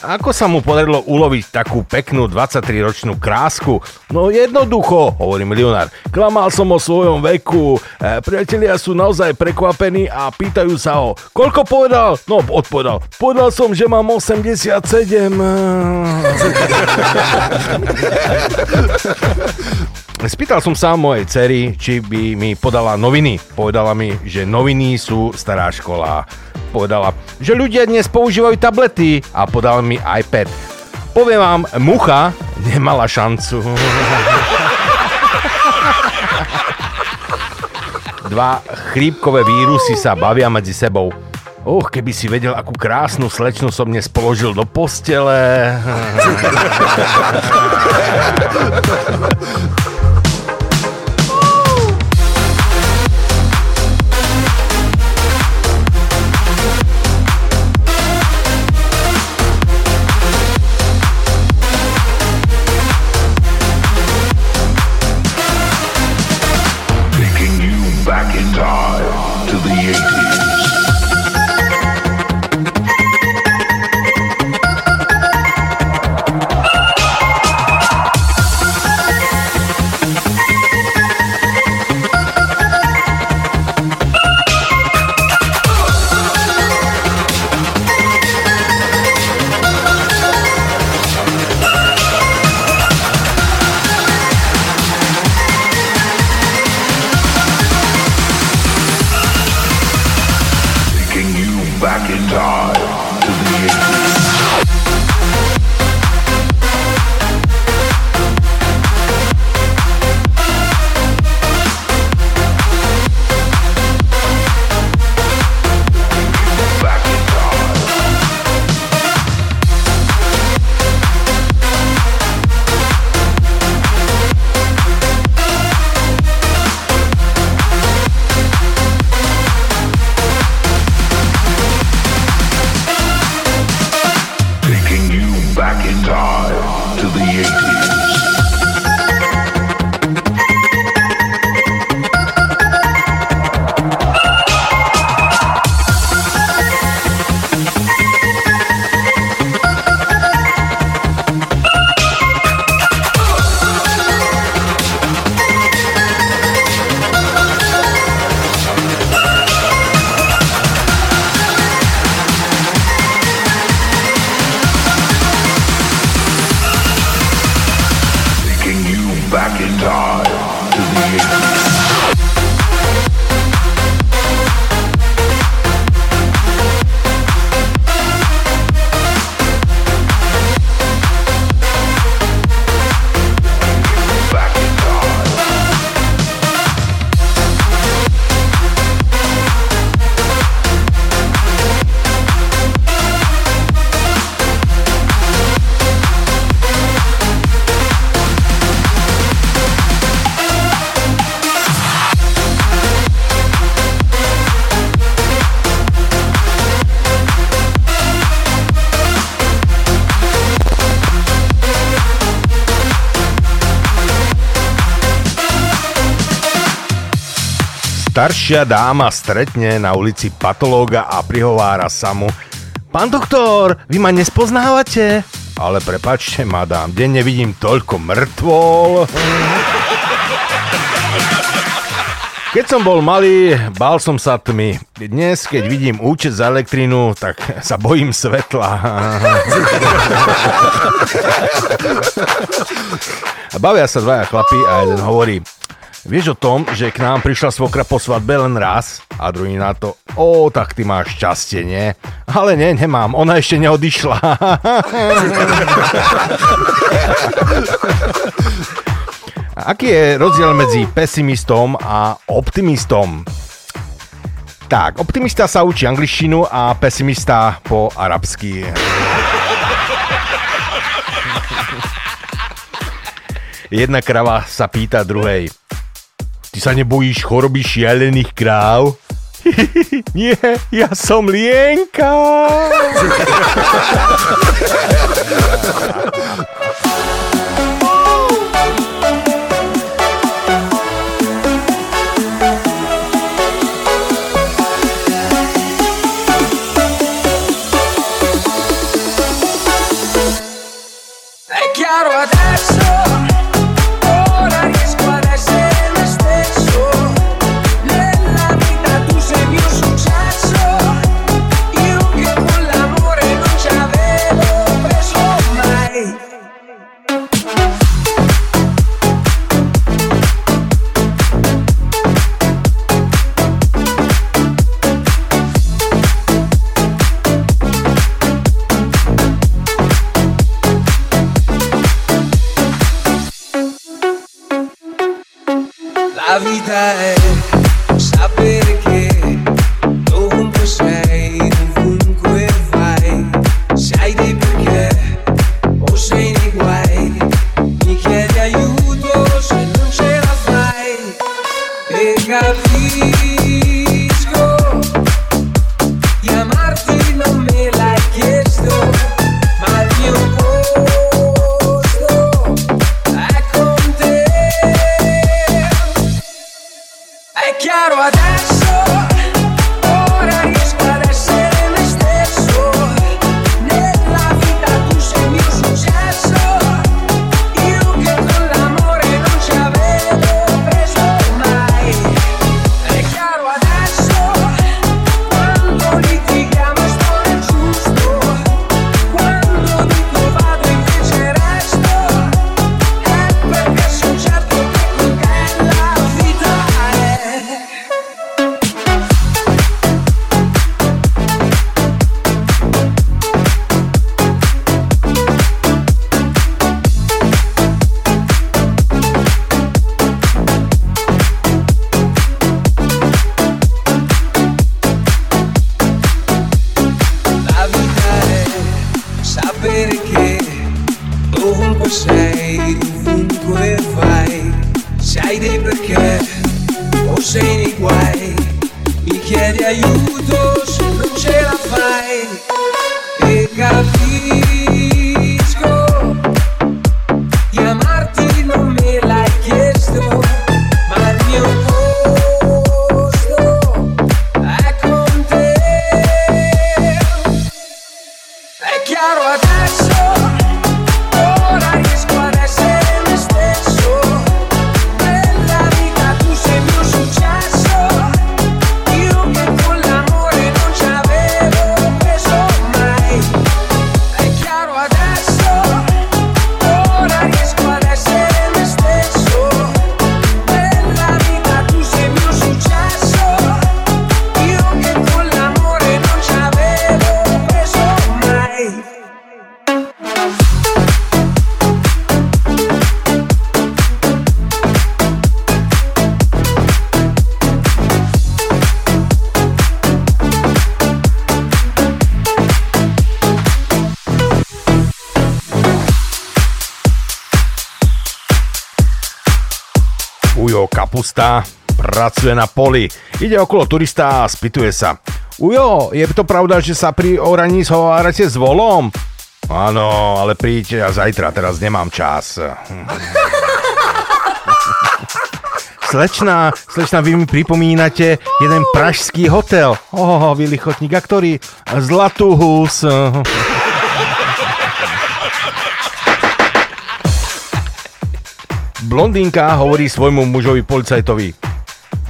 Ako sa mu podarilo uloviť takú peknú 23-ročnú krásku? No jednoducho, hovorí milionár. Klamal som o svojom veku. E, priatelia sú naozaj prekvapení a pýtajú sa ho. Koľko povedal? No, odpovedal. Povedal som, že mám 87. Spýtal som sa mojej cery, či by mi podala noviny. Povedala mi, že noviny sú stará škola. Povedala, že ľudia dnes používajú tablety a podala mi iPad. Poviem vám, mucha nemala šancu. Dva chrípkové vírusy sa bavia medzi sebou. Och, keby si vedel, akú krásnu slečnu som dnes položil do postele. Staršia dáma stretne na ulici patológa a prihovára sa mu Pán doktor, vy ma nespoznávate? Ale prepačte, madám, denne vidím toľko mŕtvol. Keď som bol malý, bál som sa tmy. Dnes, keď vidím účet za elektrínu, tak sa bojím svetla. Bavia sa dvaja chlapi a jeden hovorí Vieš o tom, že k nám prišla svokra po svadbe len raz? A druhý na to, o, tak ty máš šťastie, nie? Ale nie, nemám, ona ešte neodišla. Aký je rozdiel medzi pesimistom a optimistom? Tak, optimista sa učí angličtinu a pesimista po arabsky. Jedna krava sa pýta druhej. Ty sa nebojíš choroby šialených kráv? Nie, ja som lienka. Kapusta pracuje na poli. Ide okolo turista a spýtuje sa. Ujo, je to pravda, že sa pri oraní zhovárate s volom? Áno, ale príďte a zajtra, teraz nemám čas. Slečná, slečná, vy mi pripomínate jeden pražský hotel. Oh, vy a ktorý? Zlatú hus. Blondínka hovorí svojmu mužovi policajtovi.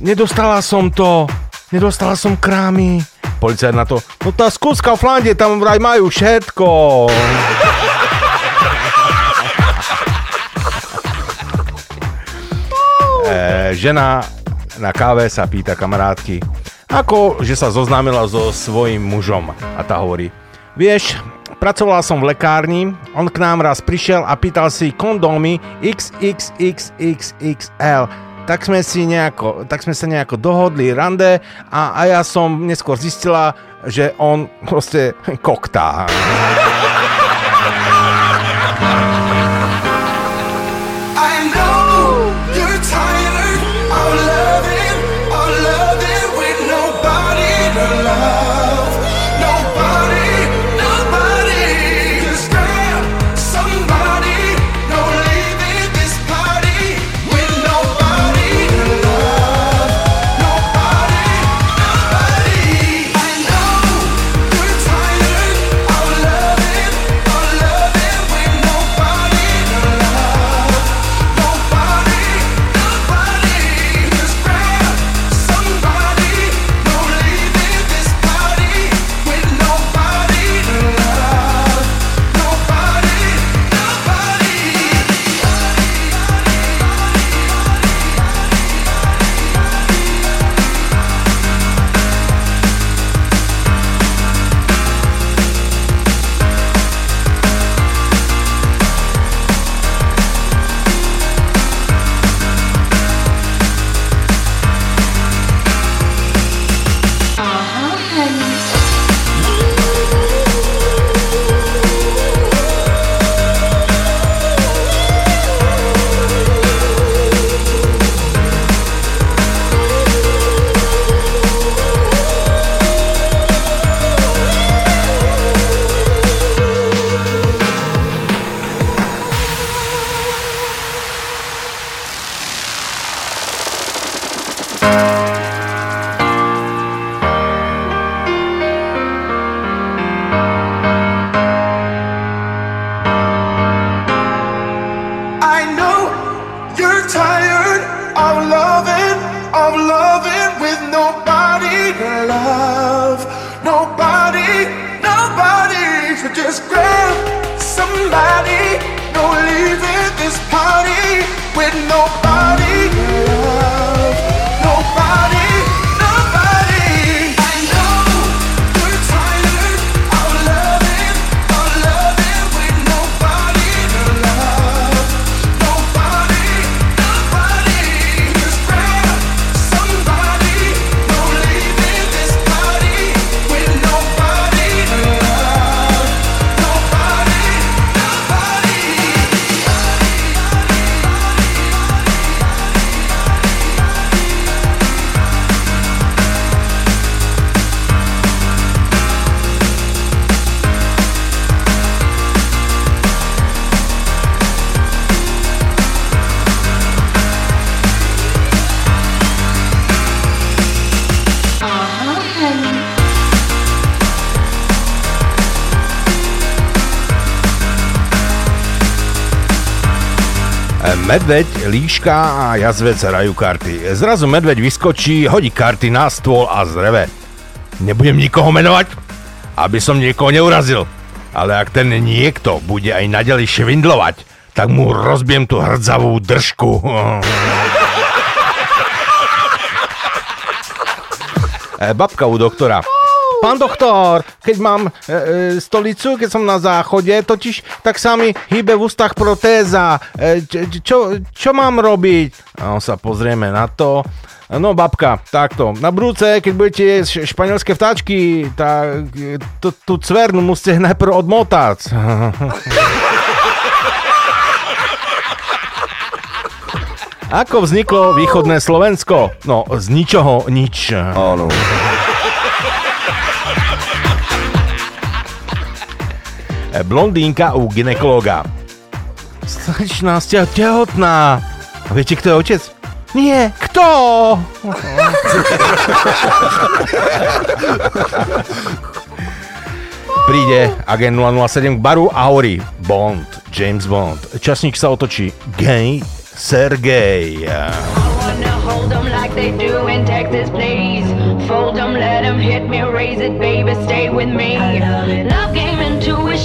Nedostala som to, nedostala som krámy. Policajt na to, no tá skúska v Flande, tam vraj majú všetko. E, žena na káve sa pýta kamarátky, ako že sa zoznámila so svojím mužom. A tá hovorí, vieš, pracovala som v lekárni, on k nám raz prišiel a pýtal si kondómy XXXXXL. Tak sme, si nejako, tak sme sa nejako dohodli, rande a, a ja som neskôr zistila, že on proste koktá. Medveď, líška a jazvec hrajú karty. Zrazu medveď vyskočí, hodí karty na stôl a zreve. Nebudem nikoho menovať, aby som niekoho neurazil. Ale ak ten niekto bude aj naďalej švindlovať, tak mu rozbiem tú hrdzavú držku. E, Babka u doktora. Pán doktor, keď mám e, e, stolicu, keď som na záchode, totiž tak sa mi hýbe v ústach protéza. E, č- čo, čo mám robiť? A on sa pozrieme na to. No babka, takto. Na budúce, keď budete jesť španielské vtáčky, tak e, tú- tú cvernu musíte najprv odmotať. Ako vzniklo východné Slovensko? No, z ničoho nič. Áno. Blondínka u ginekologa. Slečná, ste tehotná. A viete, kto je otec? Nie, kto? Príde agent 007 k baru a hovorí Bond, James Bond. Časník sa otočí. Gay Sergej. Like they do in Texas, please. Fold 'em, let 'em hit me, raise it, baby, stay with me.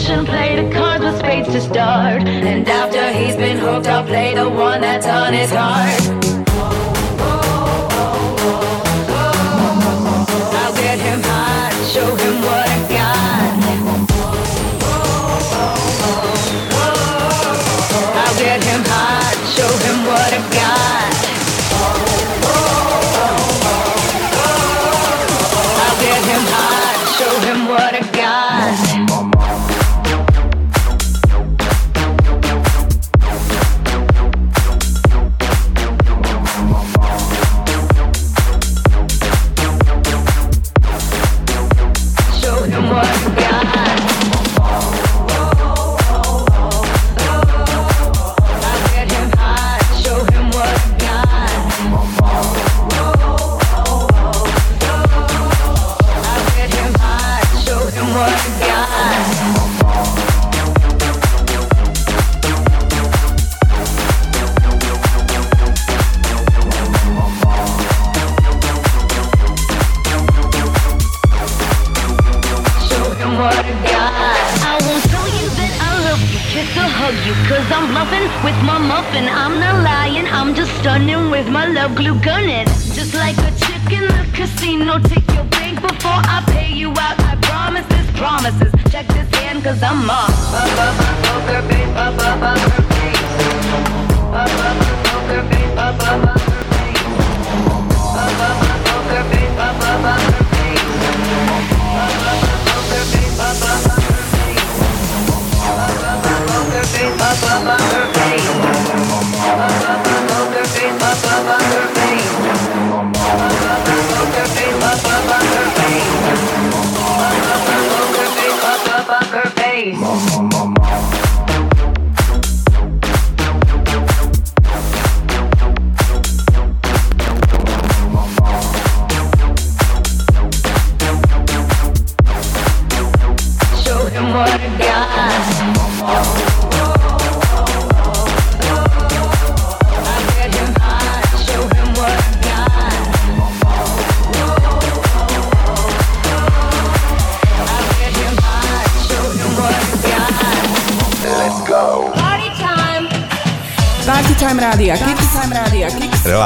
magician play the cards with spades to start. And after he's been hooked, I'll play the one that's on his heart. I'll get him hot, show him what I.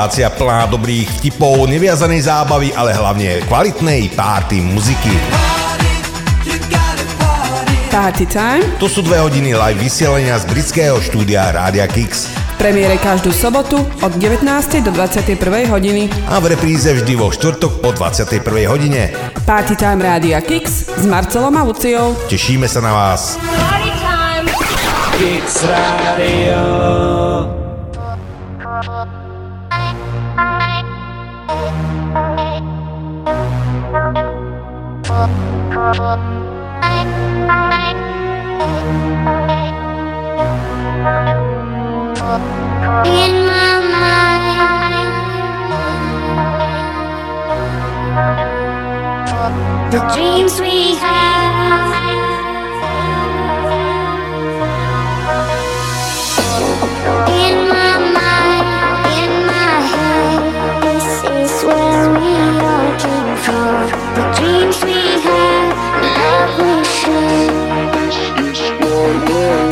relácia plná dobrých vtipov, neviazanej zábavy, ale hlavne kvalitnej party muziky. Party time. To sú dve hodiny live vysielania z britského štúdia Rádia Kix. Premiére každú sobotu od 19. do 21. hodiny. A v repríze vždy vo štvrtok po 21. hodine. Party time Rádia Kix s Marcelom a Luciou. Tešíme sa na vás. Party time. Kix Radio. In my mind, the dreams we have. In my mind, in my head, this is where we all came from. The dreams we oh,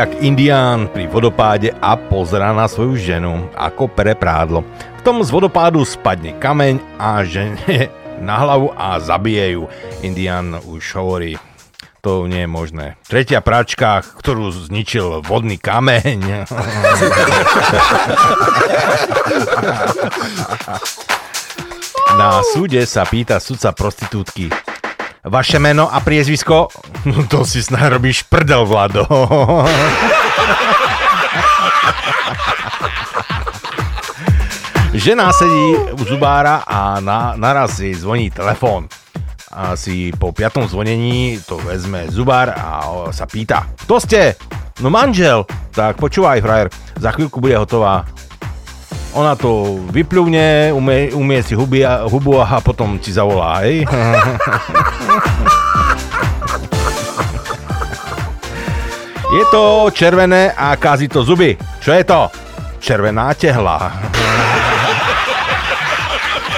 tak indián pri vodopáde a pozerá na svoju ženu, ako pere prádlo. V tom z vodopádu spadne kameň a žene na hlavu a zabije ju. Indián už hovorí, to nie je možné. Tretia pračka, ktorú zničil vodný kameň. Na súde sa pýta sudca prostitútky. Vaše meno a priezvisko? No to si snad robíš prdel, Vlado. Žena sedí u zubára a na, naraz jej zvoní telefón. Asi po piatom zvonení to vezme zubár a sa pýta. Kto ste? No manžel. Tak počúvaj, frajer, za chvíľku bude hotová. Ona to vypľúvne, umie, umie si huby a, hubu a potom ti zavolá, hej? Je to červené a kazí to zuby. Čo je to? Červená tehla.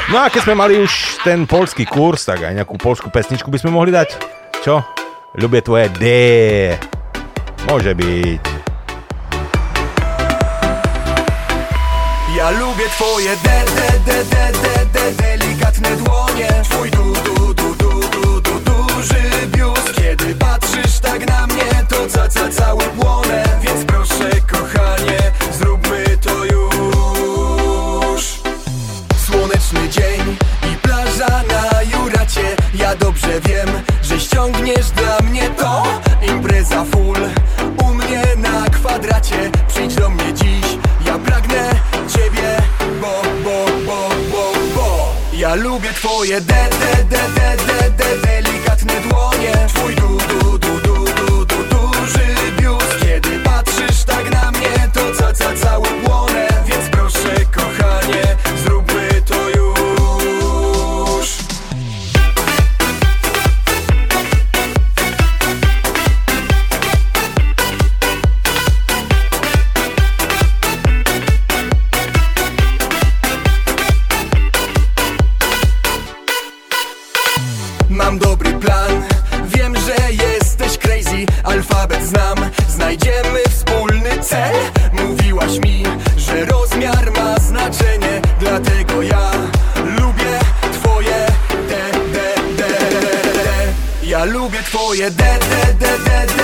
No a keď sme mali už ten polský kurz, tak aj nejakú polskú pesničku by sme mohli dať. Čo? Ľubie tvoje D. Môže byť. Ja lubię twoje de, de, de, de, de, de, delikatne dłonie. Twój du, du, du, du, du, du, duży biust. Kiedy patrzysz tak na mnie, to ca, ca, cały płonę. Więc proszę kochanie, zróbmy to już. Słoneczny dzień i plaża na Juracie. Ja dobrze wiem, że ściągniesz dla mnie to. Impreza full, Lubię twoje de, de, de, de, de, de Delikatne dłonie. Twój du, du, du, du, du, du, duży biust. Kiedy patrzysz tak na mnie, to ca, ca, cały je dead, dead, dead, dead, dead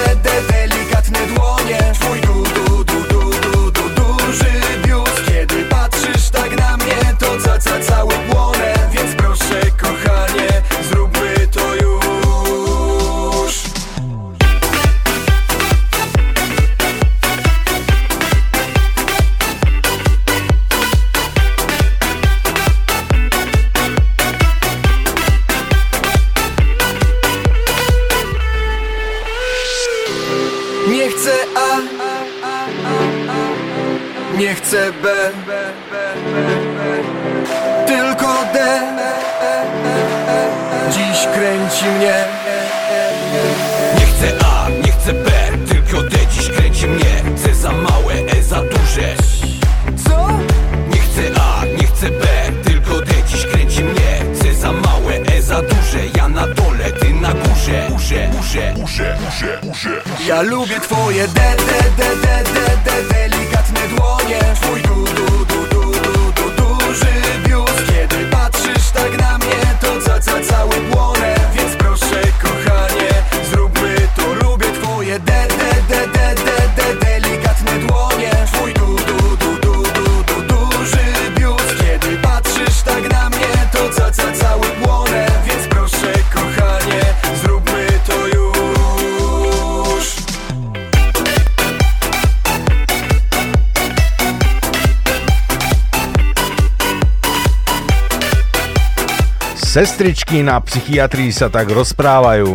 Sestričky na psychiatrii sa tak rozprávajú.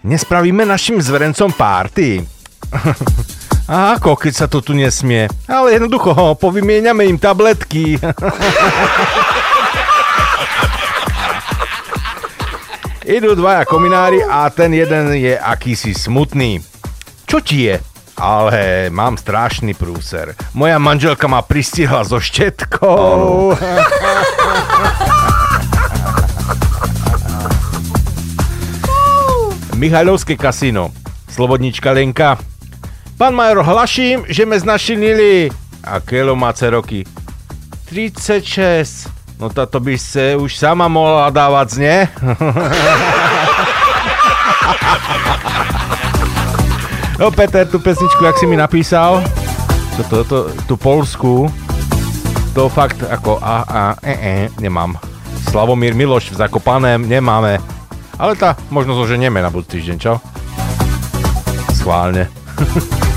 Nespravíme našim zverencom párty? A ako, keď sa to tu nesmie? Ale jednoducho, povymieňame im tabletky. Idú dvaja kominári a ten jeden je akýsi smutný. Čo ti je? Ale mám strašný prúser. Moja manželka ma pristihla so štetkou. Michaľovské kasino. Slobodnička Lenka. Pán major, hlaším, že me znašinili. A Kelo má roky. 36. No táto by ste už sama mohla dávať, nie? no Peter, tú pesničku, jak si mi napísal, toto, to, tú polskú, to fakt ako a, a, e, e, nemám. Slavomír Miloš v Zakopaném nemáme. Ale tá možno zoženieme na budúci týždeň, čo? Schválne.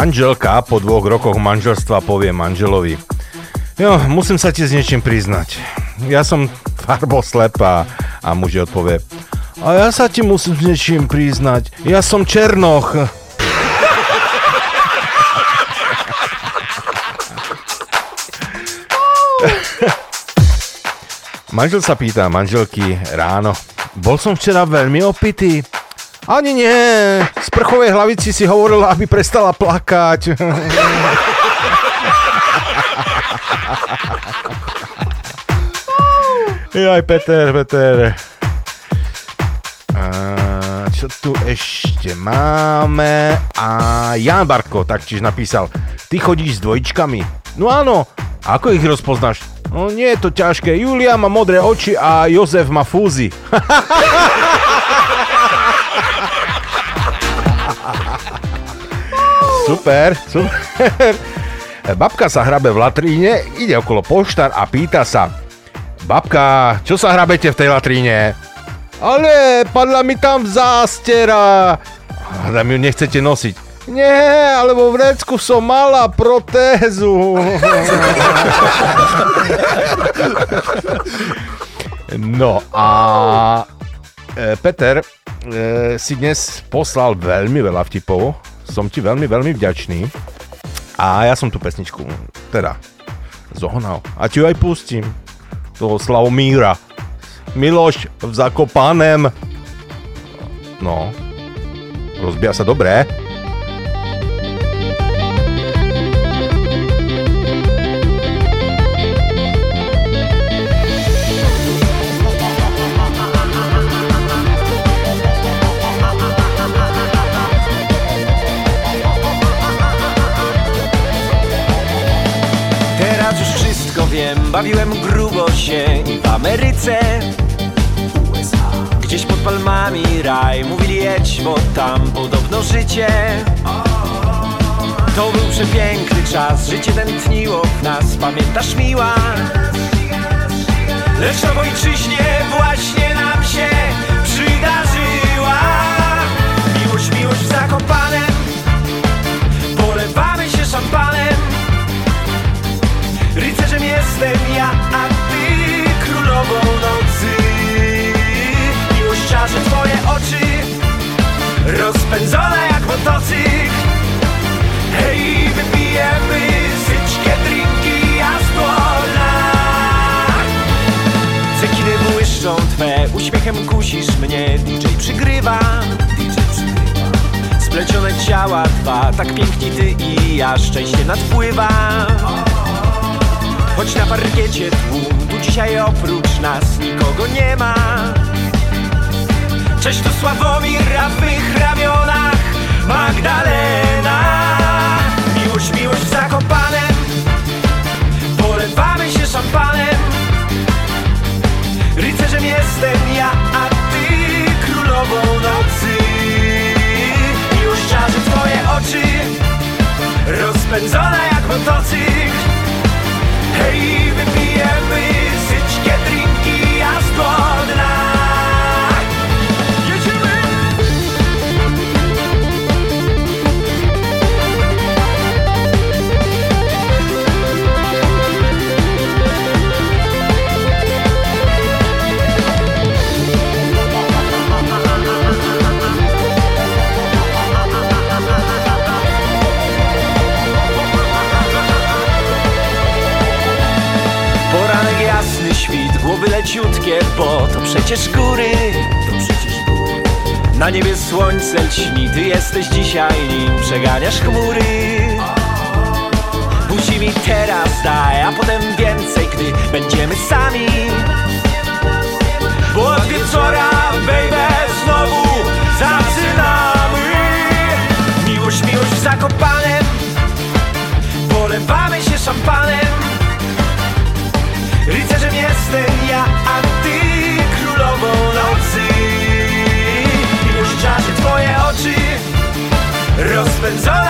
Manželka po dvoch rokoch manželstva povie manželovi. Jo, musím sa ti s niečím priznať. Ja som farboslepá a muž odpovie. A ja sa ti musím s niečím priznať. Ja som Černoch. Manžel sa pýta manželky ráno. Bol som včera veľmi opitý. Ani nie. Z prchovej hlavici si hovorila, aby prestala plakať. Jaj, Peter, Peter. A čo tu ešte máme? A Jan Barko taktiež napísal, ty chodíš s dvojičkami? No áno, ako ich rozpoznáš? No nie je to ťažké, Julia má modré oči a Jozef má fúzy. super, super. Babka sa hrabe v latríne, ide okolo poštar a pýta sa Babka, čo sa hrabete v tej latríne? Ale padla mi tam zástera. Mi ju nechcete nosiť. Nie, ale vo vrecku som mala protézu. no a e, Peter e, si dnes poslal veľmi veľa vtipov. Som ti veľmi, veľmi vďačný. A ja som tú pesničku teda zohnal. A ti ju aj pustím. Toho Slavomíra. Miloš v Zakopanem. No. Rozbíja sa dobré. Bawiłem grubo się i w Ameryce. USA Gdzieś pod palmami raj, mówili jedź, bo tam podobno życie. To był przepiękny czas, życie tętniło w nas, pamiętasz miła? Lecz na ojczyźnie właśnie nam się przydarzyła. Miłość, miłość w Zakopanem jestem ja, a ty królową nocy. Miłość czarzy twoje oczy Rozpędzone jak motocykl. Hej, wypijemy syćkie drinki jasłona Cekiny błyszczą twe, uśmiechem kusisz mnie. DJ przygrywa DJ przygrywa. Splecione ciała dwa, tak piękni ty i ja. Szczęście nadpływa Choć na parkiecie tłum, tu dzisiaj oprócz nas nikogo nie ma. Cześć tu Sławomir, a w mych ramionach Magdalena. Miłość, miłość w Zakopanem Polewamy się szampanem. Rycerzem jestem ja, a ty królową nocy. Miłość czarzy twoje oczy Rozpędzona jak motocykl Hej, vi blir en a ich. Świt, głowy leciutkie, bo to przecież góry. To przecież góry. Na niebie słońce lśni, ty jesteś dzisiaj nim przeganiasz chmury. Buzi mi teraz daj, a potem więcej, gdy będziemy sami. Bo od wieczora, baby, jestem ja, a ty królową nocy Miłość czarzy twoje oczy Rozpędzona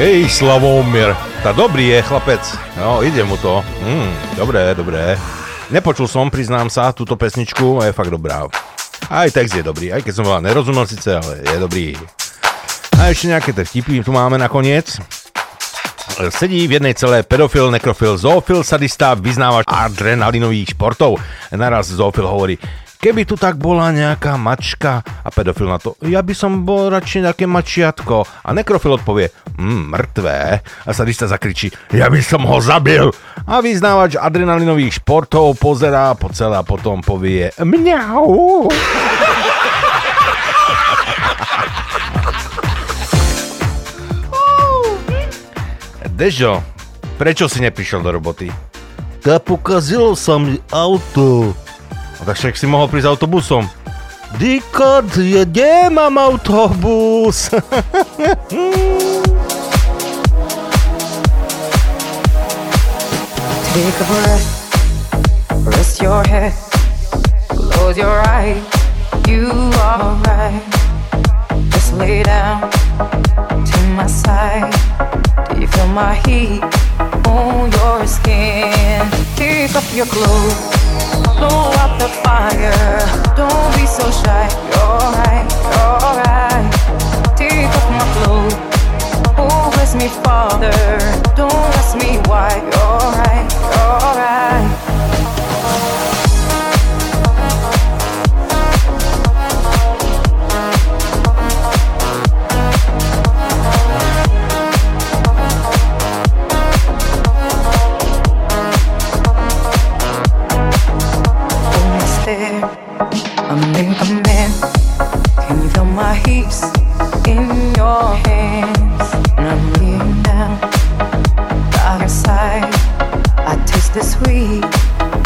Hej, Slavomir. Tá dobrý je, chlapec. No, ide mu to. Mm, dobré, dobré. Nepočul som, priznám sa, túto pesničku a je fakt dobrá. Aj text je dobrý, aj keď som veľa nerozumel síce, ale je dobrý. A ešte nejaké tie vtipy tu máme nakoniec. Sedí v jednej celé pedofil, nekrofil, zoofil, sadista, vyznávač adrenalinových športov. Naraz zoofil hovorí, keby tu tak bola nejaká mačka a pedofil na to, ja by som bol radšej nejaké mačiatko. A nekrofil odpovie, mm, mŕtvé. A sadista zakričí, ja by som ho zabil. A vyznávač adrenalinových športov pozerá po celé a potom povie, mňau. Dežo, prečo si neprišiel do roboty? Tá pokazilo sa mi auto. A tak však si mohol prísť autobusom. Dikot, ja nemám autobus. Take a breath, rest your head, close your eyes. You are right. Just lay down to my side. Do you feel my heat on your skin? Kick off your clothes, blow the fire. Don't be so shy. Take off my clothes. Me, Father. Don't ask me why. You're right, you're right. I'm in command. Can you feel my hips in your hands? And I'm by your side. I taste the sweet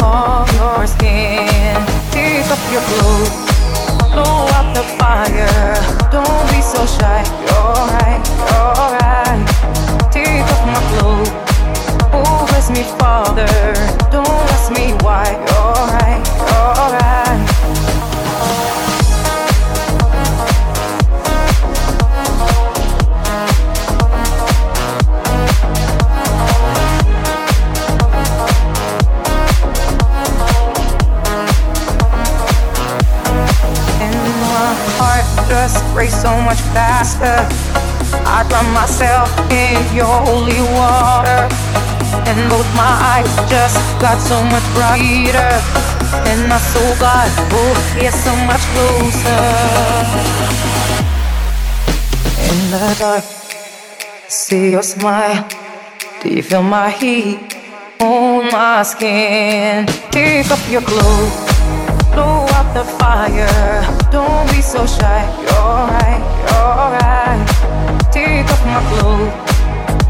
of your skin. Take off your clothes, blow out the fire. Don't be so shy. Take off my clothes. Me, Father. Don't ask me why. You're right, just race so much faster. I drown myself in your holy water. And both my eyes just got so much brighter. And my soul got, oh, yeah, so much closer. In the dark, see your smile. Do you feel my heat on my skin? Take up your clothes blow out the fire. Don't be so shy. You're right, you're right. Take off my clothes.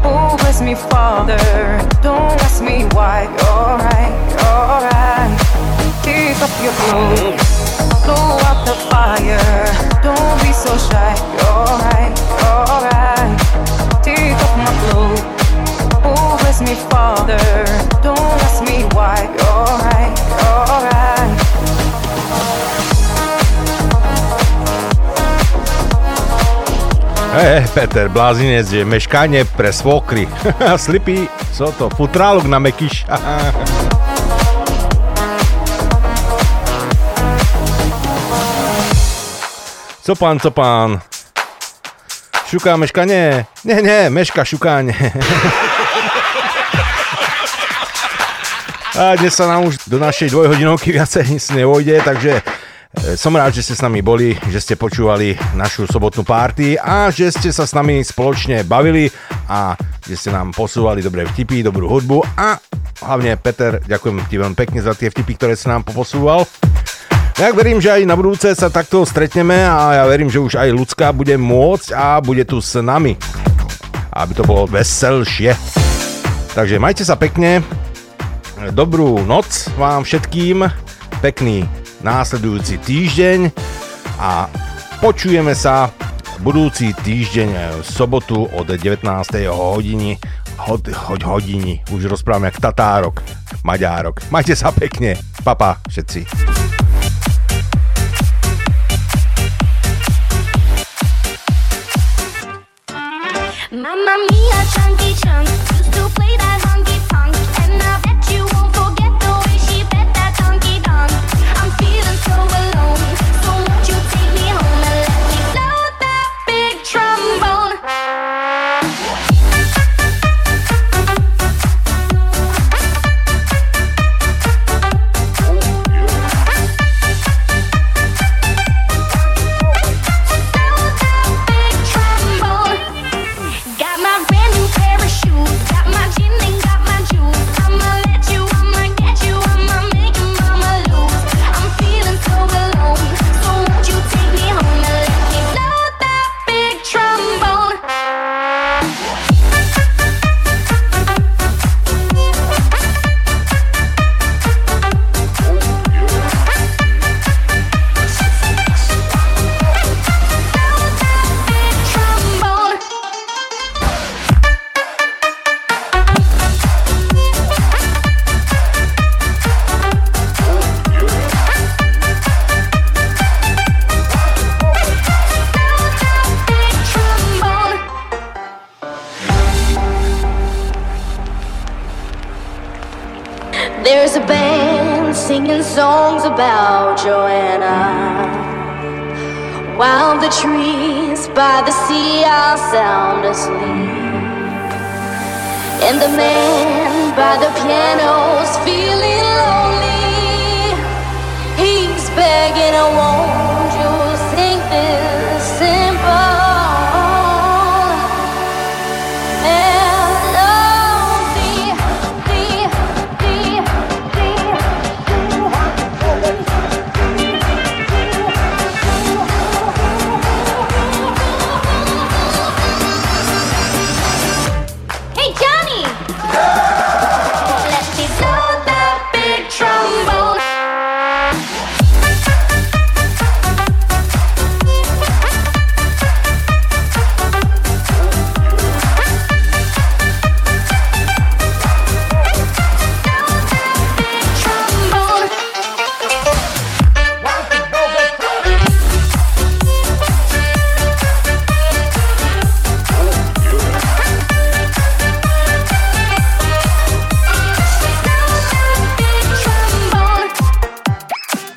Oh, bless me, Father. Don't ask me why. You're right, you're right. Take off your clothes. Blow out the fire. Don't be so shy. You're right, you're right. Take off my clothes. Oh, bless me, Father. Don't ask me why. You're right, you're right. Eh, Peter, blázinec je meškanie pre svokry. Slipy, co to? Futrálok na mekyš. co pán, co pán? Šuká meškanie? Nie, nie, meška šukáne. A dnes sa nám už do našej dvojhodinovky viacej nic nevojde, takže e, som rád, že ste s nami boli, že ste počúvali našu sobotnú párty a že ste sa s nami spoločne bavili a že ste nám posúvali dobré vtipy, dobrú hudbu a hlavne Peter, ďakujem ti veľmi pekne za tie vtipy, ktoré si nám poposúval. Ja verím, že aj na budúce sa takto stretneme a ja verím, že už aj ľudská bude môcť a bude tu s nami. Aby to bolo veselšie. Takže majte sa pekne. Dobrú noc vám všetkým. Pekný následujúci týždeň a počujeme sa budúci týždeň v sobotu od 19. hodiny hod, hoď hodiny, už rozprávame jak Tatárok, Maďárok. Majte sa pekne, papa všetci. Asleep. And the man by the piano's feeling